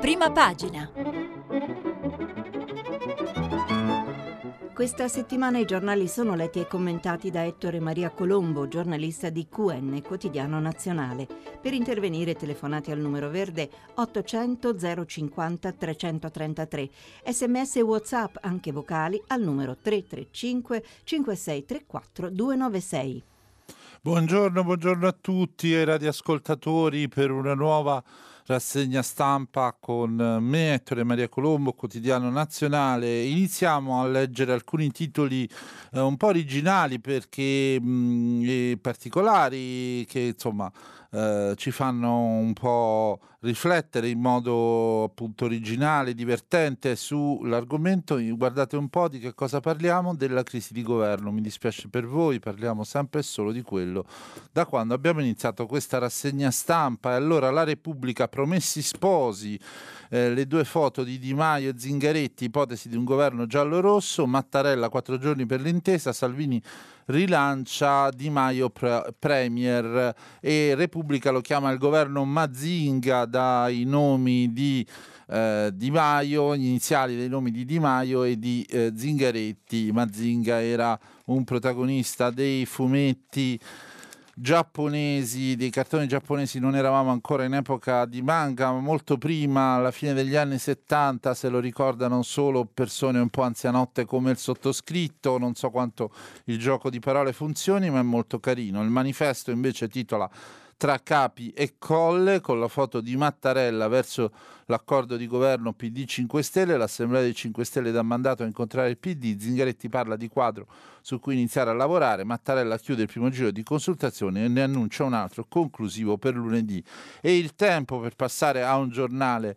Prima pagina. Questa settimana i giornali sono letti e commentati da Ettore Maria Colombo, giornalista di QN, quotidiano nazionale. Per intervenire telefonate al numero verde 800 050 333, sms e whatsapp anche vocali al numero 335 5634 296. Buongiorno, buongiorno a tutti e radioascoltatori per una nuova rassegna stampa con me, Ettore Maria Colombo, quotidiano nazionale. Iniziamo a leggere alcuni titoli eh, un po' originali perché mh, mm, particolari che insomma eh, ci fanno un po' riflettere in modo appunto originale, divertente sull'argomento. Guardate un po' di che cosa parliamo, della crisi di governo. Mi dispiace per voi, parliamo sempre e solo di quello da quando abbiamo iniziato questa rassegna stampa. E allora la Repubblica, promessi sposi, eh, le due foto di Di Maio e Zingaretti, ipotesi di un governo giallo-rosso, Mattarella quattro giorni per l'intesa, Salvini rilancia Di Maio pre- Premier e Repubblica lo chiama il governo Mazinga dai nomi di eh, Di Maio, iniziali dei nomi di Di Maio e di eh, Zingaretti. Mazinga era un protagonista dei fumetti giapponesi, dei cartoni giapponesi non eravamo ancora in epoca di manga, ma molto prima, alla fine degli anni 70, se lo ricordano solo persone un po' anzianotte come il sottoscritto, non so quanto il gioco di parole funzioni, ma è molto carino. Il manifesto invece titola tra capi e colle con la foto di Mattarella verso l'accordo di governo PD 5 Stelle, l'Assemblea dei 5 Stelle dà mandato a incontrare il PD, Zingaretti parla di quadro su cui iniziare a lavorare, Mattarella chiude il primo giro di consultazioni e ne annuncia un altro conclusivo per lunedì. E il tempo per passare a un giornale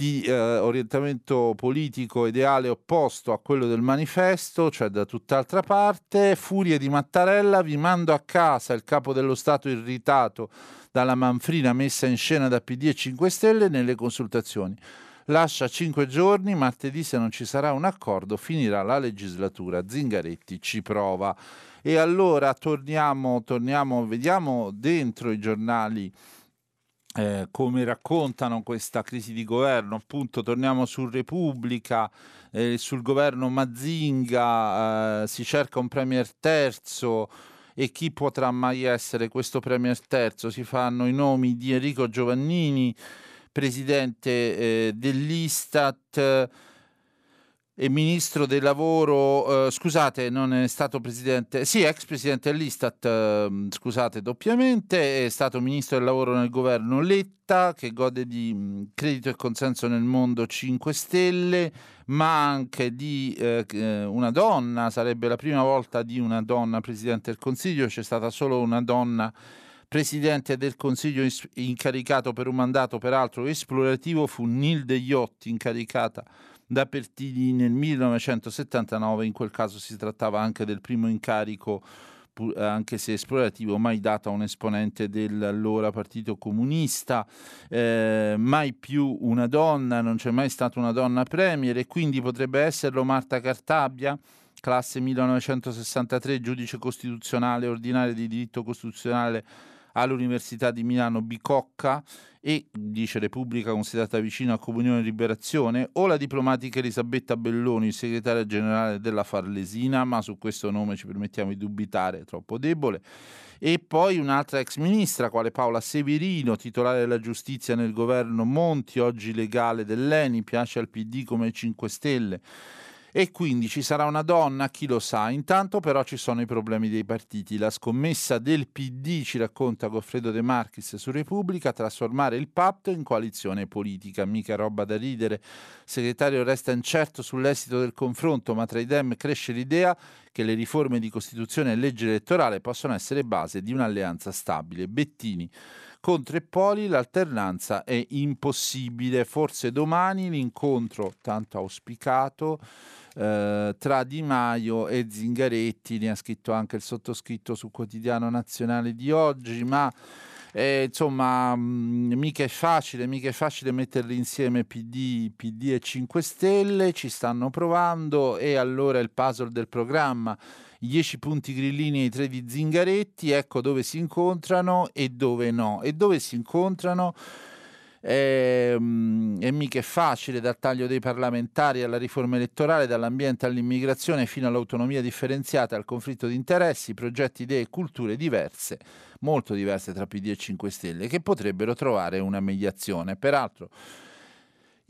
di eh, orientamento politico ideale opposto a quello del manifesto, cioè da tutt'altra parte. Furie di Mattarella, vi mando a casa il capo dello Stato irritato dalla manfrina messa in scena da PD e 5 Stelle nelle consultazioni. Lascia cinque giorni, martedì se non ci sarà un accordo finirà la legislatura. Zingaretti ci prova. E allora torniamo, torniamo vediamo dentro i giornali eh, come raccontano questa crisi di governo, appunto torniamo su Repubblica, eh, sul governo Mazinga, eh, si cerca un premier terzo e chi potrà mai essere questo premier terzo? Si fanno i nomi di Enrico Giovannini, presidente eh, dell'Istat ministro del lavoro, eh, scusate, non è stato presidente, sì, ex presidente dell'Istat, eh, scusate, doppiamente, è stato ministro del lavoro nel governo Letta, che gode di mh, mm, credito e consenso nel mondo 5 Stelle, ma anche di eh, eh, una donna, sarebbe la prima volta di una donna presidente del Consiglio, c'è stata solo una donna presidente del Consiglio incaricato per un mandato peraltro esplorativo, fu Nilde Iotti incaricata da Pertini nel 1979, in quel caso si trattava anche del primo incarico anche se esplorativo, mai dato a un esponente dell'allora Partito Comunista, eh, mai più una donna, non c'è mai stata una donna premier e quindi potrebbe esserlo Marta Cartabia, classe 1963, giudice costituzionale ordinario di diritto costituzionale all'Università di Milano Bicocca e, dice Repubblica, considerata vicino a Comunione e Liberazione, o la diplomatica Elisabetta Belloni, segretaria generale della Farlesina, ma su questo nome ci permettiamo di dubitare, è troppo debole, e poi un'altra ex ministra, quale Paola Severino, titolare della giustizia nel governo Monti, oggi legale dell'ENI, piace al PD come 5 Stelle e quindi ci sarà una donna, chi lo sa. Intanto però ci sono i problemi dei partiti. La scommessa del PD, ci racconta Goffredo De Marchis su Repubblica, trasformare il patto in coalizione politica. Mica roba da ridere. Il segretario resta incerto sull'esito del confronto, ma tra i Dem cresce l'idea che le riforme di Costituzione e legge elettorale possono essere base di un'alleanza stabile. Bettini con tre poli l'alternanza è impossibile. Forse domani l'incontro tanto auspicato eh, tra Di Maio e Zingaretti, ne ha scritto anche il sottoscritto sul quotidiano nazionale di oggi, ma eh, insomma mh, mm, mica è facile, mica è facile metterli insieme PD, PD e 5 Stelle, ci stanno provando e allora il puzzle del programma i 10 punti grillini e i 3 di Zingaretti, ecco dove si incontrano e dove no. E dove si incontrano e, ehm, e mica è facile dal taglio dei parlamentari alla riforma elettorale, dall'ambiente all'immigrazione fino all'autonomia differenziata, al conflitto di interessi, progetti, idee e culture diverse, molto diverse tra PD e 5 Stelle, che potrebbero trovare una mediazione. Peraltro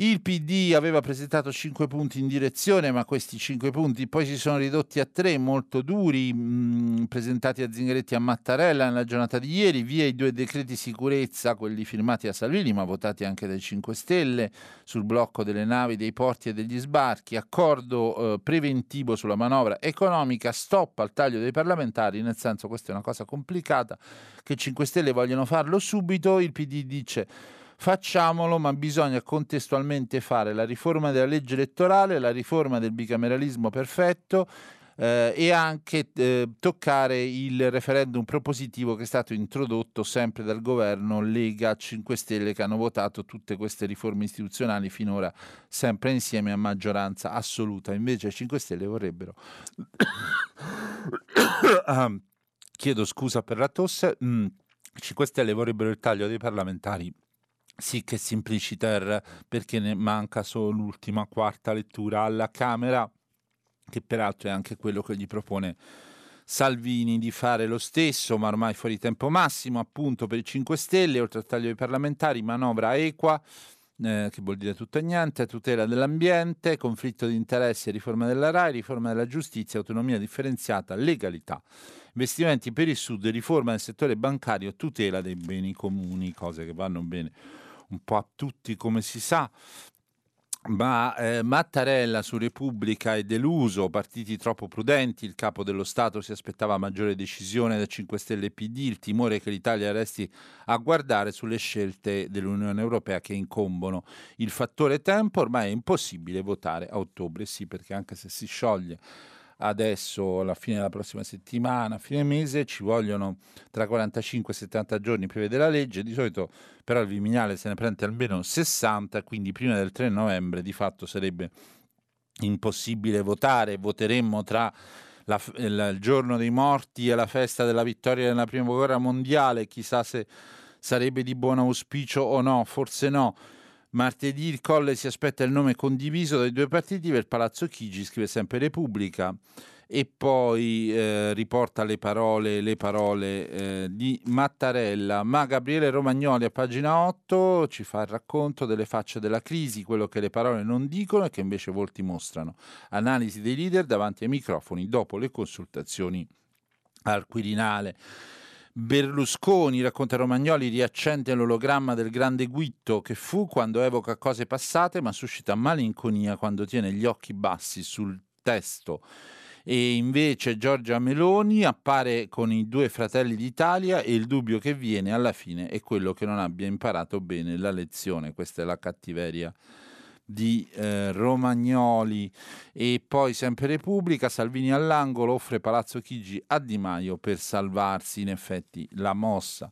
il PD aveva presentato 5 punti in direzione, ma questi 5 punti poi si sono ridotti a 3 molto duri, mh, presentati a Zingaretti e a Mattarella nella giornata di ieri, via i due decreti sicurezza, quelli firmati a Salvini, ma votati anche dai 5 Stelle, sul blocco delle navi, dei porti e degli sbarchi, accordo eh, preventivo sulla manovra economica, stop al taglio dei parlamentari, nel senso questa è una cosa complicata, che i 5 Stelle vogliono farlo subito, il PD dice Facciamolo, ma bisogna contestualmente fare la riforma della legge elettorale, la riforma del bicameralismo perfetto eh, e anche eh, toccare il referendum propositivo che è stato introdotto sempre dal governo Lega 5 Stelle che hanno votato tutte queste riforme istituzionali finora sempre insieme a maggioranza assoluta. Invece 5 Stelle vorrebbero... ah, chiedo scusa per la tosse. Mm. 5 Stelle vorrebbero il taglio dei parlamentari sì che simpliciter perché ne manca solo l'ultima quarta lettura alla Camera, che peraltro è anche quello che gli propone Salvini di fare lo stesso, ma ormai fuori tempo massimo, appunto per i 5 Stelle, oltre al taglio dei parlamentari, manovra equa, eh, che vuol dire tutto e niente, tutela dell'ambiente, conflitto di interessi, riforma della RAI, riforma della giustizia, autonomia differenziata, legalità, investimenti per il Sud, riforma del settore bancario, tutela dei beni comuni, cose che vanno bene un po' a tutti come si sa, ma eh, Mattarella su Repubblica è deluso, partiti troppo prudenti, il capo dello Stato si aspettava maggiore decisione da 5 Stelle e PD, il timore che l'Italia resti a guardare sulle scelte dell'Unione Europea che incombono. Il fattore tempo ormai è impossibile votare a ottobre, sì perché anche se si scioglie adesso alla fine della prossima settimana, a fine mese, ci vogliono tra 45 e 70 giorni prevede la legge, di solito però il Viminale se ne prende almeno 60, quindi prima del 3 novembre di fatto sarebbe impossibile votare, voteremmo tra la, il giorno dei morti e la festa della vittoria nella prima guerra mondiale, chissà se sarebbe di buon auspicio o no, forse no Martedì il Colle si aspetta il nome condiviso dai due partiti per Palazzo Chigi, scrive sempre Repubblica, e poi eh, riporta le parole, le parole eh, di Mattarella. Ma Gabriele Romagnoli a pagina 8 ci fa il racconto delle facce della crisi, quello che le parole non dicono e che invece volti mostrano. Analisi dei leader davanti ai microfoni dopo le consultazioni al Quirinale. Berlusconi, racconta Romagnoli, riaccende l'ologramma del grande Guitto che fu quando evoca cose passate ma suscita malinconia quando tiene gli occhi bassi sul testo. E invece Giorgia Meloni appare con i due fratelli d'Italia e il dubbio che viene alla fine è quello che non abbia imparato bene la lezione. Questa è la cattiveria di eh, Romagnoli. E poi sempre Repubblica, Salvini all'angolo offre Palazzo Chigi a Di Maio per salvarsi, in effetti la mossa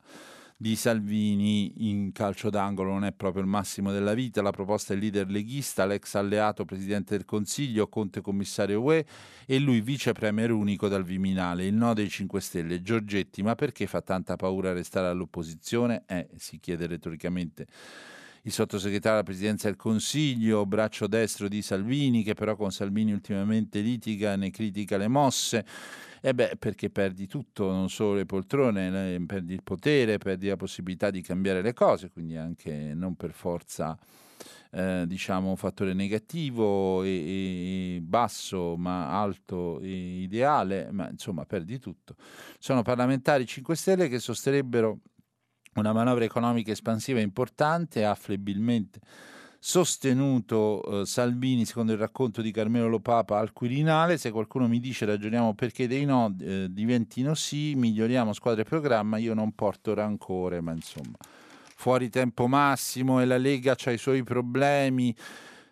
di Salvini in calcio d'angolo. Non è proprio il massimo della vita, la proposta del leader leghista, l'ex alleato presidente del Consiglio, Conte commissario UE e lui vice premier unico dal Viminale, il no dei 5 Stelle, Giorgetti, ma perché fa tanta paura restare all'opposizione? Eh, si chiede retoricamente il sottosegretario alla presidenza del Consiglio, braccio destro di Salvini, che però con Salvini ultimamente litiga e ne critica le mosse. E beh, perché perdi tutto, non solo le poltrone, perdi il potere, perdi la possibilità di cambiare le cose, quindi anche non per forza eh, diciamo un fattore negativo e, e, basso ma alto e ideale, ma insomma perdi tutto. Sono parlamentari 5 Stelle che sosterrebbero una manovra economica espansiva importante, ha flebbilmente sostenuto eh, Salvini secondo il racconto di Carmelo Lopapa al Quirinale, se qualcuno mi dice ragioniamo perché dei no eh, diventino sì, miglioriamo squadra e programma, io non porto rancore, ma insomma fuori tempo massimo e la Lega ha i suoi problemi.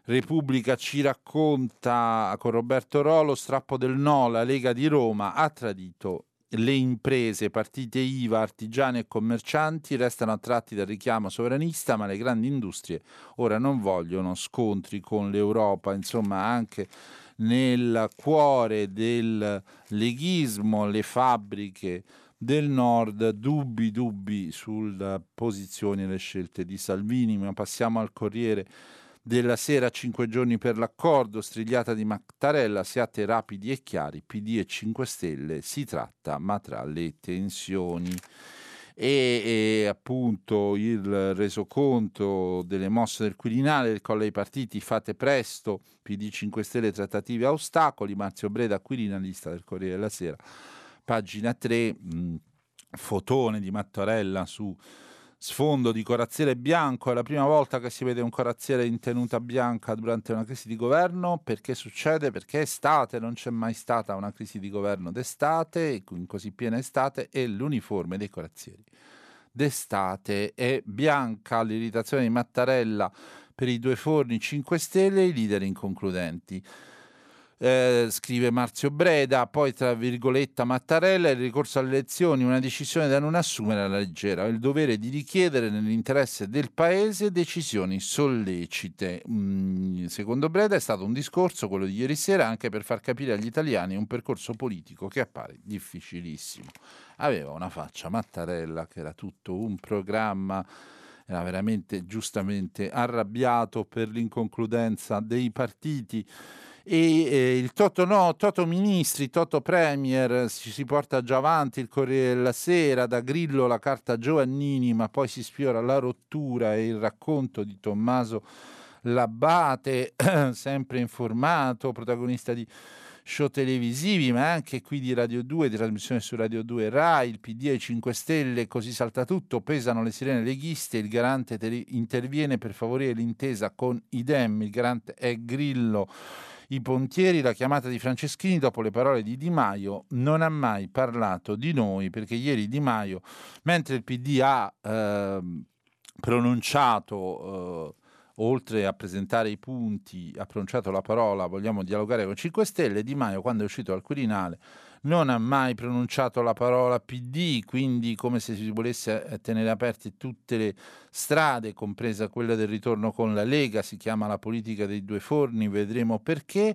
Repubblica ci racconta con Roberto Rolo, strappo del no, la Lega di Roma ha tradito le imprese, partite IVA, artigiani e commercianti restano attratti dal richiamo sovranista, ma le grandi industrie ora non vogliono scontri con l'Europa, insomma anche nel cuore del leghismo, le fabbriche del nord, dubbi, dubbi sulla posizione e le scelte di Salvini, ma passiamo al Corriere della sera, cinque giorni per l'accordo, strigliata di Mattarella, siate rapidi e chiari, PD e 5 Stelle, si tratta ma tra le tensioni. E, e, appunto il resoconto delle mosse del Quirinale, del colle ai partiti, fate presto, PD 5 Stelle, trattative a ostacoli, Marzio Breda, Quirinalista del Corriere della Sera, pagina 3, mh, fotone di Mattarella su sfondo di corazziere bianco, è la prima volta che si vede un corazziere in tenuta bianca durante una crisi di governo, perché succede? Perché è estate, non c'è mai stata una crisi di governo d'estate, in così piena estate, e l'uniforme dei corazzieri d'estate è bianca, l'irritazione di Mattarella per i due forni 5 Stelle e i leader inconcludenti eh, scrive Marzio Breda, poi tra virgolette Mattarella il ricorso alle elezioni, una decisione da non assumere alla leggera, il dovere di richiedere nell'interesse del Paese decisioni sollecite. Mm, secondo Breda è stato un discorso, quello di ieri sera, anche per far capire agli italiani un percorso politico che appare difficilissimo. Aveva una faccia Mattarella che era tutto un programma era veramente giustamente arrabbiato per l'inconcludenza dei partiti e eh, il Toto no, Toto Ministri, Toto Premier ci si porta già avanti il Corriere della Sera, da Grillo la carta Giovannini, ma poi si sfiora la rottura e il racconto di Tommaso Labbate, sempre informato, protagonista di show televisivi, ma anche qui di Radio 2, di trasmissione su Radio 2 Rai, il PD e 5 Stelle, così salta tutto, pesano le sirene leghiste, il garante interviene per favorire l'intesa con idem, il garante è Grillo i Pontieri, la chiamata di Franceschini dopo le parole di Di Maio, non ha mai parlato di noi perché ieri Di Maio, mentre il PD ha eh, pronunciato... Eh, oltre a presentare i punti, ha pronunciato la parola vogliamo dialogare con 5 Stelle, Di Maio quando è uscito al Quirinale non ha mai pronunciato la parola PD, quindi come se si volesse eh, tenere aperte tutte le strade, compresa quella del ritorno con la Lega, si chiama la politica dei due forni, vedremo perché.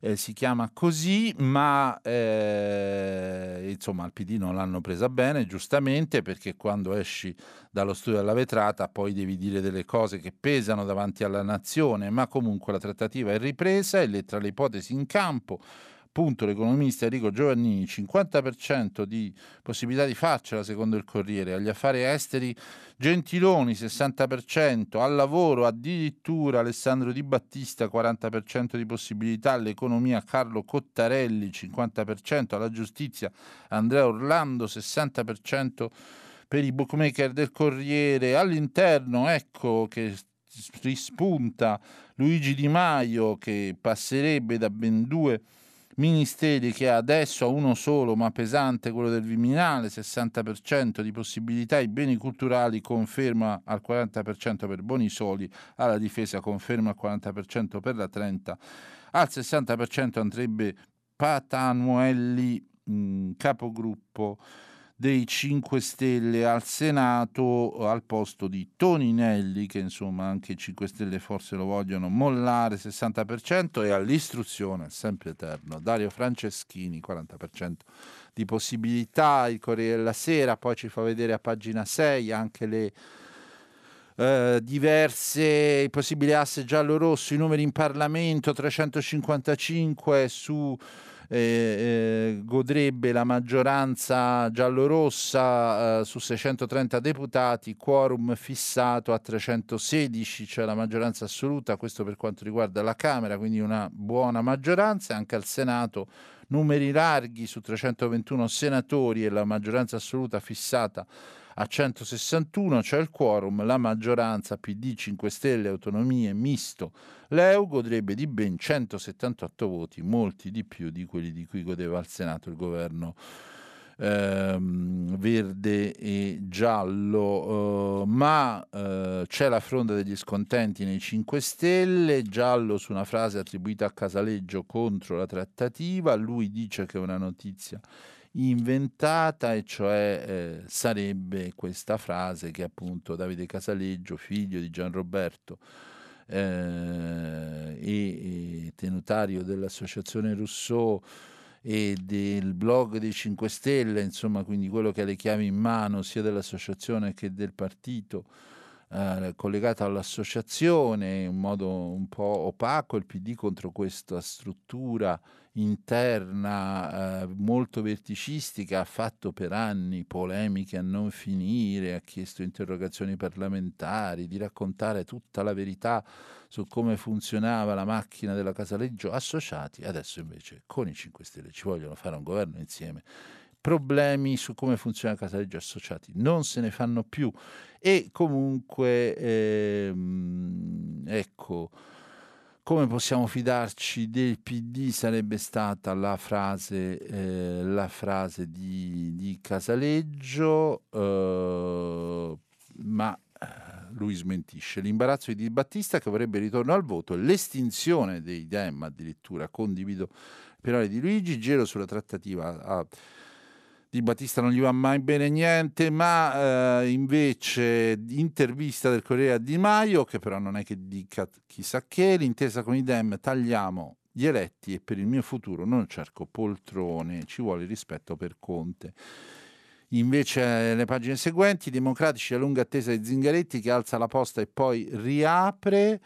Eh, si chiama così, ma eh, insomma al PD non l'hanno presa bene, giustamente, perché quando esci dallo studio della vetrata poi devi dire delle cose che pesano davanti alla nazione, ma comunque la trattativa è ripresa e tra le ipotesi in campo appunto l'economista Enrico Giovannini, 50% di possibilità di farcela secondo il Corriere, agli affari esteri Gentiloni 60%, al lavoro addirittura Alessandro Di Battista 40% di possibilità, all'economia Carlo Cottarelli 50%, alla giustizia Andrea Orlando 60% per i bookmaker del Corriere, all'interno ecco che rispunta Luigi Di Maio che passerebbe da ben due ministeri che adesso ha uno solo ma pesante, quello del Viminale, 60% di possibilità, i beni culturali conferma al 40% per Bonisoli, alla difesa conferma al 40% per la 30, al 60% andrebbe Patanuelli, mh, capogruppo dei 5 Stelle al Senato al posto di Toninelli, che insomma anche i 5 Stelle forse lo vogliono mollare 60% e all'istruzione, sempre eterno, Dario Franceschini 40% di possibilità, il Corriere della Sera, poi ci fa vedere a pagina 6 anche le Uh, diverse possibili asse giallo-rosso, i numeri in Parlamento 355 su eh, eh, godrebbe la maggioranza giallorossa eh, su 630 deputati, quorum fissato a 316, cioè la maggioranza assoluta, questo per quanto riguarda la Camera, quindi una buona maggioranza, anche al Senato numeri larghi su 321 senatori e la maggioranza assoluta fissata a 161 c'è il quorum, la maggioranza PD 5 Stelle, Autonomie, Misto, l'EU godrebbe di ben 178 voti, molti di più di quelli di cui godeva al Senato il governo ehm, verde e giallo, eh, ma eh, c'è la fronda degli scontenti nei 5 Stelle, giallo su una frase attribuita a Casaleggio contro la trattativa, lui dice che è una notizia inventata, e cioè eh, sarebbe questa frase che appunto Davide Casaleggio, figlio di Gian Roberto eh, e, e tenutario dell'associazione Rousseau e del blog dei 5 Stelle, insomma, quindi quello che ha le chiavi in mano sia dell'associazione che del partito, eh, collegato all'associazione in modo un po' opaco, il PD contro questa struttura interna eh, molto verticistica, ha fatto per anni polemiche a non finire, ha chiesto interrogazioni parlamentari, di raccontare tutta la verità su come funzionava la macchina della Casaleggio associati, adesso invece con i 5 Stelle ci vogliono fare un governo insieme. Problemi su come funziona Casaleggio associati non se ne fanno più e comunque ehm, ecco come possiamo fidarci del PD sarebbe stata la frase, eh, la frase di, di Casaleggio, eh, ma eh, lui smentisce. L'imbarazzo di Battista che vorrebbe il ritorno al voto, l'estinzione dei DEM addirittura, condivido le parole di Luigi, giro sulla trattativa a di Battista non gli va mai bene niente, ma eh, invece intervista del Corriere Di Maio, che però non è che dica chissà che, l'intesa con i Dem, tagliamo gli eletti e per il mio futuro non cerco poltrone, ci vuole rispetto per Conte. Invece le pagine seguenti, democratici a lunga attesa di Zingaretti che alza la posta e poi riapre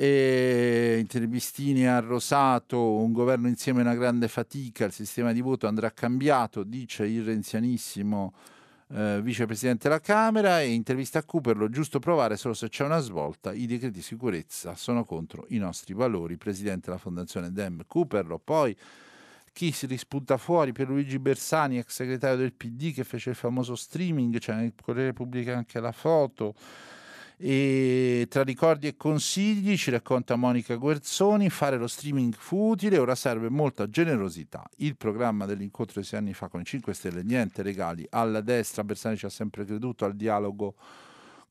e intervistini a Rosato, un governo insieme è una grande fatica, il sistema di voto andrà cambiato, dice il renzianissimo eh, vicepresidente della Camera e intervista a Cooperlo, giusto provare solo se c'è una svolta, i decreti di sicurezza sono contro i nostri valori, presidente della fondazione Dem. Cooperlo, poi chi si rispunta fuori per Luigi Bersani, ex segretario del PD che fece il famoso streaming, c'è cioè nel Corriere pubblica anche la foto, e tra ricordi e consigli ci racconta Monica Guerzoni, fare lo streaming fu utile, ora serve molta generosità. Il programma dell'incontro di sei anni fa con i 5 Stelle, niente regali. Alla destra Bersani ci ha sempre creduto al dialogo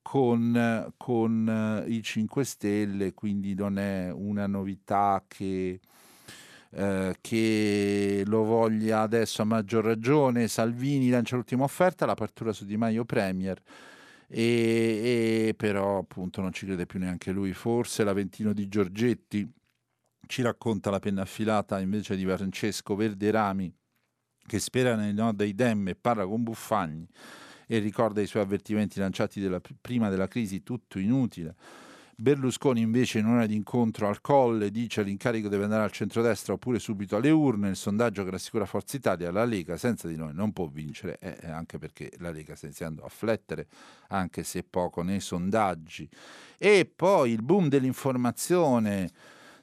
con, con uh, i 5 Stelle, quindi non è una novità che... Uh, che lo voglia adesso a maggior ragione. Salvini lancia l'ultima offerta, l'apertura su Di Maio Premier e, e però appunto non ci crede più neanche lui. Forse l'Aventino di Giorgetti ci racconta la penna affilata invece di Francesco Verderami che spera nei no dei Dem e parla con Buffagni e ricorda i suoi avvertimenti lanciati della, prima della crisi, tutto inutile Berlusconi invece in un'ora di incontro al Colle dice l'incarico deve andare al centrodestra oppure subito alle urne, il sondaggio che rassicura Forza Italia, la Lega senza di noi non può vincere, eh, anche perché la Lega sta iniziando a flettere, anche se poco nei sondaggi. E poi il boom dell'informazione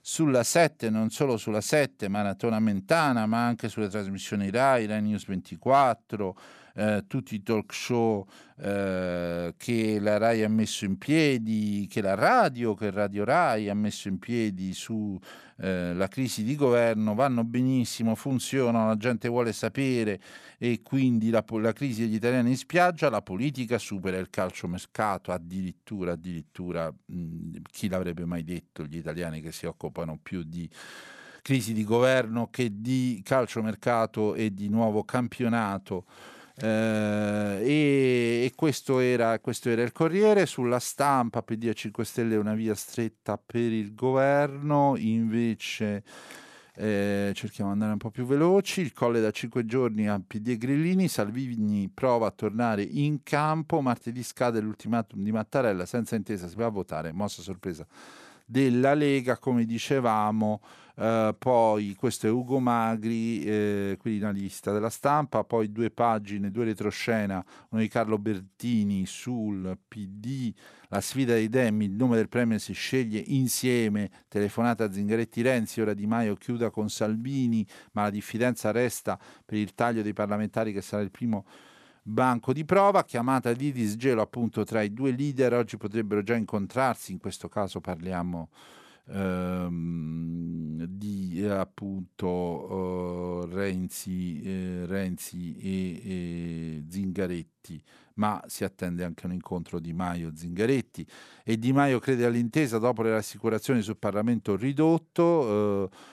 sulla 7, non solo sulla 7, Maratona Mentana, ma anche sulle trasmissioni RAI, Rai News 24, eh, tutti i talk show eh, che la RAI ha messo in piedi, che la radio, che Radio RAI ha messo in piedi sulla eh, crisi di governo, vanno benissimo, funzionano, la gente vuole sapere e quindi la, la crisi degli italiani in spiaggia, la politica supera il calciomercato, addirittura, addirittura mh, chi l'avrebbe mai detto, gli italiani che si occupano più di crisi di governo che di calciomercato e di nuovo campionato eh, e, e questo, era, questo, era, il Corriere. Sulla stampa PD a 5 Stelle una via stretta per il governo, invece eh, cerchiamo di andare un po' più veloci. Il colle da 5 giorni a PD e Grillini. Salvini prova a tornare in campo. Martedì scade l'ultimatum di Mattarella. Senza intesa si va a votare. Mossa sorpresa della Lega, come dicevamo. Uh, poi questo è Ugo Magri, eh, lista della stampa, poi due pagine, due retroscena, uno di Carlo Bertini sul PD, la sfida dei Demi, il nome del premio si sceglie insieme, telefonata a Zingaretti Renzi, ora Di Maio chiuda con Salvini, ma la diffidenza resta per il taglio dei parlamentari che sarà il primo banco di prova, chiamata di disgelo appunto tra i due leader, oggi potrebbero già incontrarsi, in questo caso parliamo ehm, di eh, appunto eh, Renzi, eh, Renzi e, e, Zingaretti, ma si attende anche un incontro di Maio-Zingaretti e Di Maio crede all'intesa dopo le rassicurazioni sul Parlamento ridotto. Eh,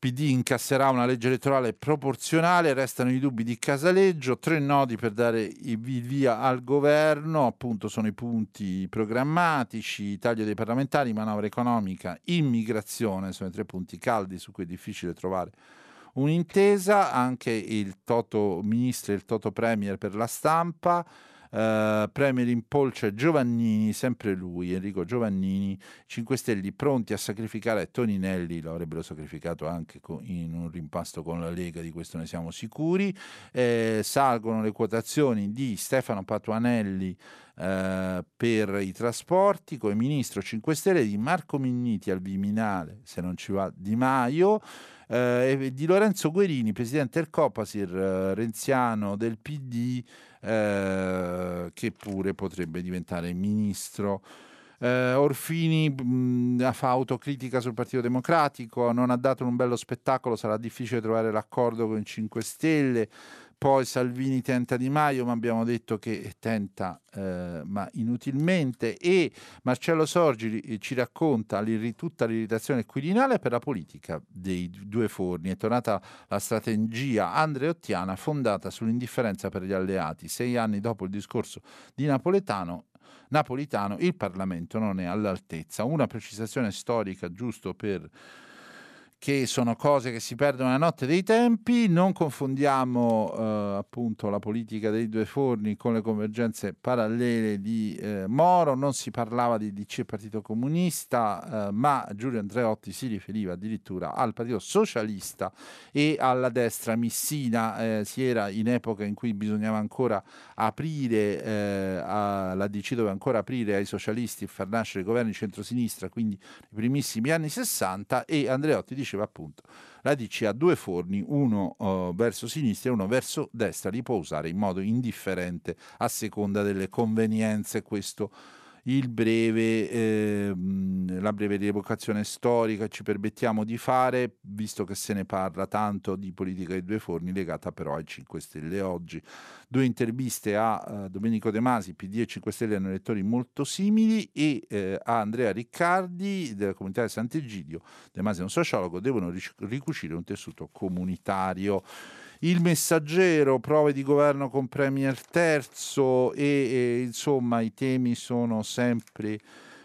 PD incasserà una legge elettorale proporzionale, restano i dubbi di Casaleggio, tre nodi per dare il via al governo, appunto sono i punti programmatici, taglio dei parlamentari, manovra economica, immigrazione, sono i tre punti caldi su cui è difficile trovare un'intesa, anche il Toto Ministro e il Toto Premier per la stampa, Uh, Premier in polce Giovannini, sempre lui, Enrico Giovannini, 5 Stelle pronti a sacrificare Toninelli, lo avrebbero sacrificato anche in un rimpasto con la Lega, di questo ne siamo sicuri. Eh, salgono le quotazioni di Stefano Patuanelli eh, per i trasporti come ministro 5 Stelle di Marco Minniti al Viminale, se non ci va Di Maio. Eh, di Lorenzo Guerini, presidente del Copasir, eh, renziano del PD, eh, che pure potrebbe diventare ministro. Eh, Orfini mh, fa autocritica sul Partito Democratico, non ha dato un bello spettacolo, sarà difficile trovare l'accordo con i 5 Stelle. Poi Salvini tenta Di Maio, ma abbiamo detto che tenta eh, ma inutilmente. E Marcello Sorgi ci racconta tutta l'irritazione quirinale per la politica dei due forni. È tornata la strategia andreottiana fondata sull'indifferenza per gli alleati. Sei anni dopo il discorso di Napoletano, Napolitano, il Parlamento non è all'altezza. Una precisazione storica giusto per che sono cose che si perdono nella notte dei tempi, non confondiamo eh, appunto la politica dei due forni con le convergenze parallele di eh, Moro, non si parlava di DC e Partito Comunista, eh, ma Giulio Andreotti si riferiva addirittura al Partito Socialista e alla destra missina, eh, si era in epoca in cui bisognava ancora aprire, eh, a, la DC doveva ancora aprire ai socialisti e far nascere i governi centrosinistra, quindi nei primissimi anni 60 e Andreotti diceva diceva appunto, la DC ha due forni, uno uh, verso sinistra e uno verso destra, li può usare in modo indifferente a seconda delle convenienze. Questo breve, eh, la breve rievocazione storica ci permettiamo di fare, visto che se ne parla tanto di politica dei due forni, legata però ai 5 Stelle oggi. Due interviste a uh, Domenico De Masi, PD e 5 Stelle hanno elettori molto simili, e eh, a Andrea Riccardi della comunità di Sant'Egidio. De Masi è un sociologo, devono ricucire un tessuto comunitario. Il messaggero, prove di governo con Premier terzo e, e insomma i temi sono sempre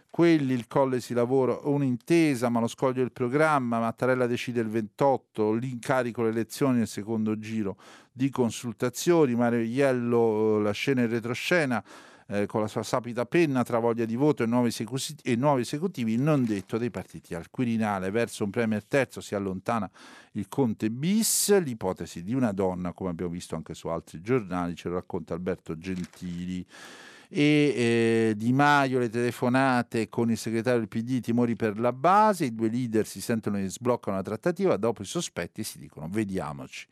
quelli, il colle si lavora, un'intesa, ma lo scoglio del programma, Mattarella decide il 28, l'incarico le elezioni nel secondo giro di consultazioni, Mario Iello la scena in retroscena, eh, con la sua sapida penna tra voglia di voto e nuovi, e nuovi esecutivi, il non detto dei partiti al Quirinale. Verso un Premier terzo si allontana il Conte bis, l'ipotesi di una donna, come abbiamo visto anche su altri giornali, ce lo racconta Alberto Gentili. E eh, Di Maio le telefonate con il segretario del PD timori per la base, i due leader si sentono che sbloccano la trattativa, dopo i sospetti si dicono vediamoci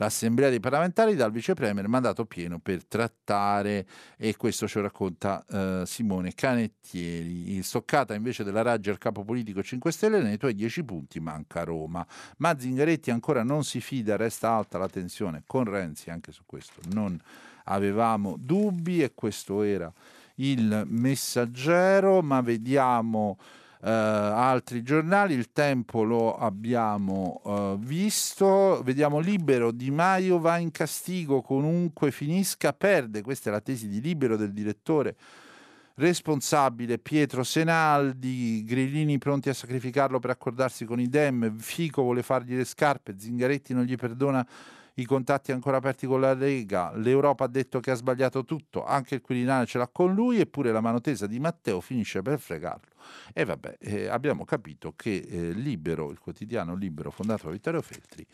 l'Assemblea dei parlamentari dal vice premier mandato pieno per trattare e questo ci racconta eh, Simone Canettieri. Stoccata invece della Raggia al capo politico 5 Stelle nei tuoi 10 punti manca Roma. Ma Zingaretti ancora non si fida, resta alta la tensione con Renzi, anche su questo non avevamo dubbi e questo era il messaggero, ma vediamo altri giornali, il tempo lo abbiamo uh, visto, vediamo Libero, Di Maio va in castigo, comunque finisca, perde, questa è la tesi di Libero del direttore responsabile Pietro Senaldi, Grillini pronti a sacrificarlo per accordarsi con i Dem, Fico vuole fargli le scarpe, Zingaretti non gli perdona i contatti ancora aperti con la Lega, l'Europa ha detto che ha sbagliato tutto, anche il Quirinale ce l'ha con lui, eppure la mano tesa di Matteo finisce per fregarlo. E vabbè, eh, abbiamo capito che eh, Libero, il quotidiano Libero fondato da Vittorio Feltri,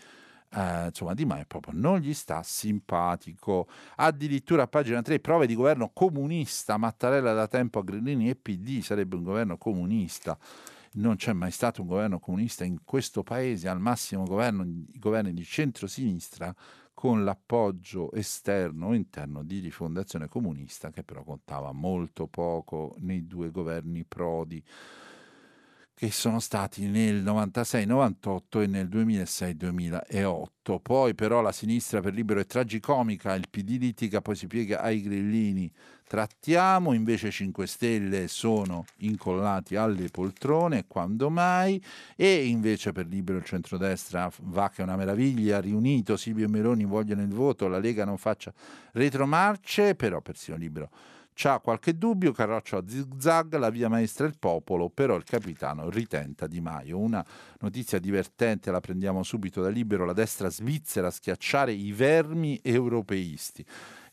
eh, insomma Di Maio proprio non gli sta simpatico. Addirittura a pagina 3 prove di governo comunista, Mattarella da tempo a Grillini e PD sarebbe un governo comunista non c'è mai stato un governo comunista in questo paese, al massimo governo, governi di centrosinistra con l'appoggio esterno o interno di rifondazione comunista che però contava molto poco nei due governi Prodi. Che sono stati nel 96-98 e nel 2006-2008. Poi però la sinistra per libero è tragicomica, il PD litiga, poi si piega ai grillini. Trattiamo, invece 5 Stelle sono incollati alle poltrone, quando mai, e invece per libero il centrodestra va che è una meraviglia, riunito Silvio e Meloni vogliono il voto, la Lega non faccia retromarce, però persino libero C'ha qualche dubbio, Carroccio a zigzag, la via maestra è il popolo, però il capitano ritenta Di Maio. Una notizia divertente, la prendiamo subito da Libero, la destra svizzera a schiacciare i vermi europeisti.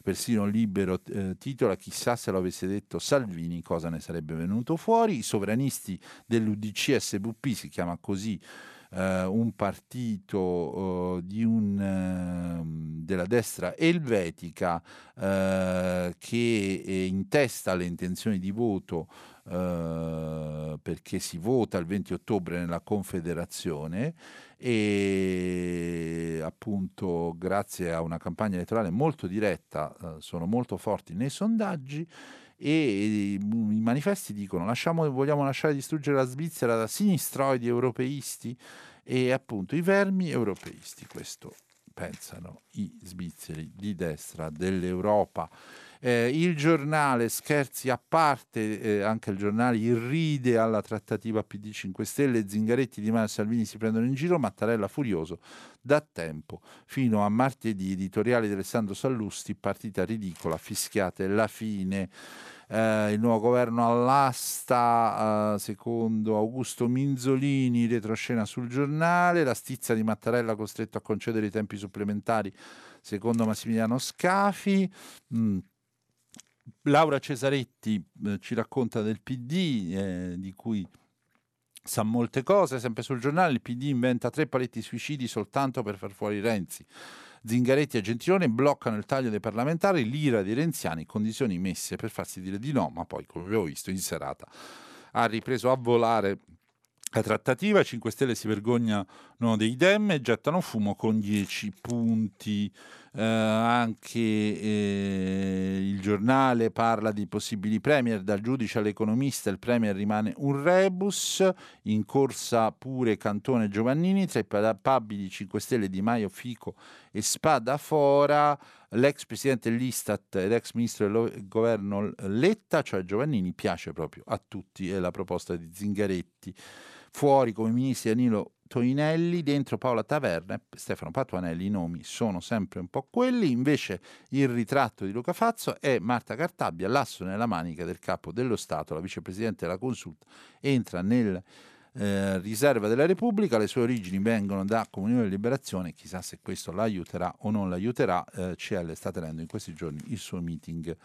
Persino Libero eh, titola, chissà se lo avesse detto Salvini cosa ne sarebbe venuto fuori. I sovranisti dell'UDC SVP, si chiama così Uh, un partito di un, uh, della destra elvetica eh, che è in testa alle intenzioni di voto perché si vota il 20 ottobre nella Confederazione e appunto grazie a una campagna elettorale molto diretta sono molto forti nei sondaggi e i manifesti dicono lasciamo, vogliamo lasciare distruggere la Svizzera da sinistroidi europeisti e appunto i vermi europeisti, questo pensano i svizzeri di destra dell'Europa. Eh, il giornale, scherzi a parte, eh, anche il giornale irride alla trattativa PD 5 Stelle, Zingaretti, Di Maio e Salvini si prendono in giro, Mattarella furioso da tempo. Fino a martedì, editoriali di Alessandro Sallusti, partita ridicola, fischiate la fine eh, il nuovo governo all'asta, eh, secondo Augusto Minzolini, retroscena sul giornale, la stizza di Mattarella costretto a concedere i tempi supplementari, secondo Massimiliano Scafi. Mm. Laura Cesaretti eh, ci racconta del PD, eh, di cui sa molte cose, sempre sul giornale, il PD inventa tre paletti suicidi soltanto per far fuori Renzi. Zingaretti e Gentilone bloccano il taglio dei parlamentari, l'ira dei renziani, condizioni messe per farsi dire di no, ma poi, come abbiamo visto, in serata ha ripreso a volare la trattativa, 5 Stelle si vergognano dei Dem e gettano fumo con 10 punti. Eh, anche eh, il giornale parla di possibili premier, dal giudice all'economista il premier rimane un rebus, in corsa pure Cantone Giovannini, tra i papabili 5 Stelle Di Maio, Fico e Spada Fora, l'ex presidente dell'Istat ed ex ministro del governo Letta, cioè Giovannini, piace proprio a tutti, è la proposta di Zingaretti. Fuori come ministri Danilo Toinelli, dentro Paola Taverna e Stefano Patuanelli, i nomi sono sempre un po' quelli, invece il ritratto di Luca Fazzo è Marta Cartabbia, l'asso nella manica del capo dello Stato, la vicepresidente della Consulta, entra nel eh, riserva della Repubblica, le sue origini vengono da Comunione e Liberazione, chissà se questo l'aiuterà o non l'aiuterà, eh, CL sta tenendo in questi giorni il suo meeting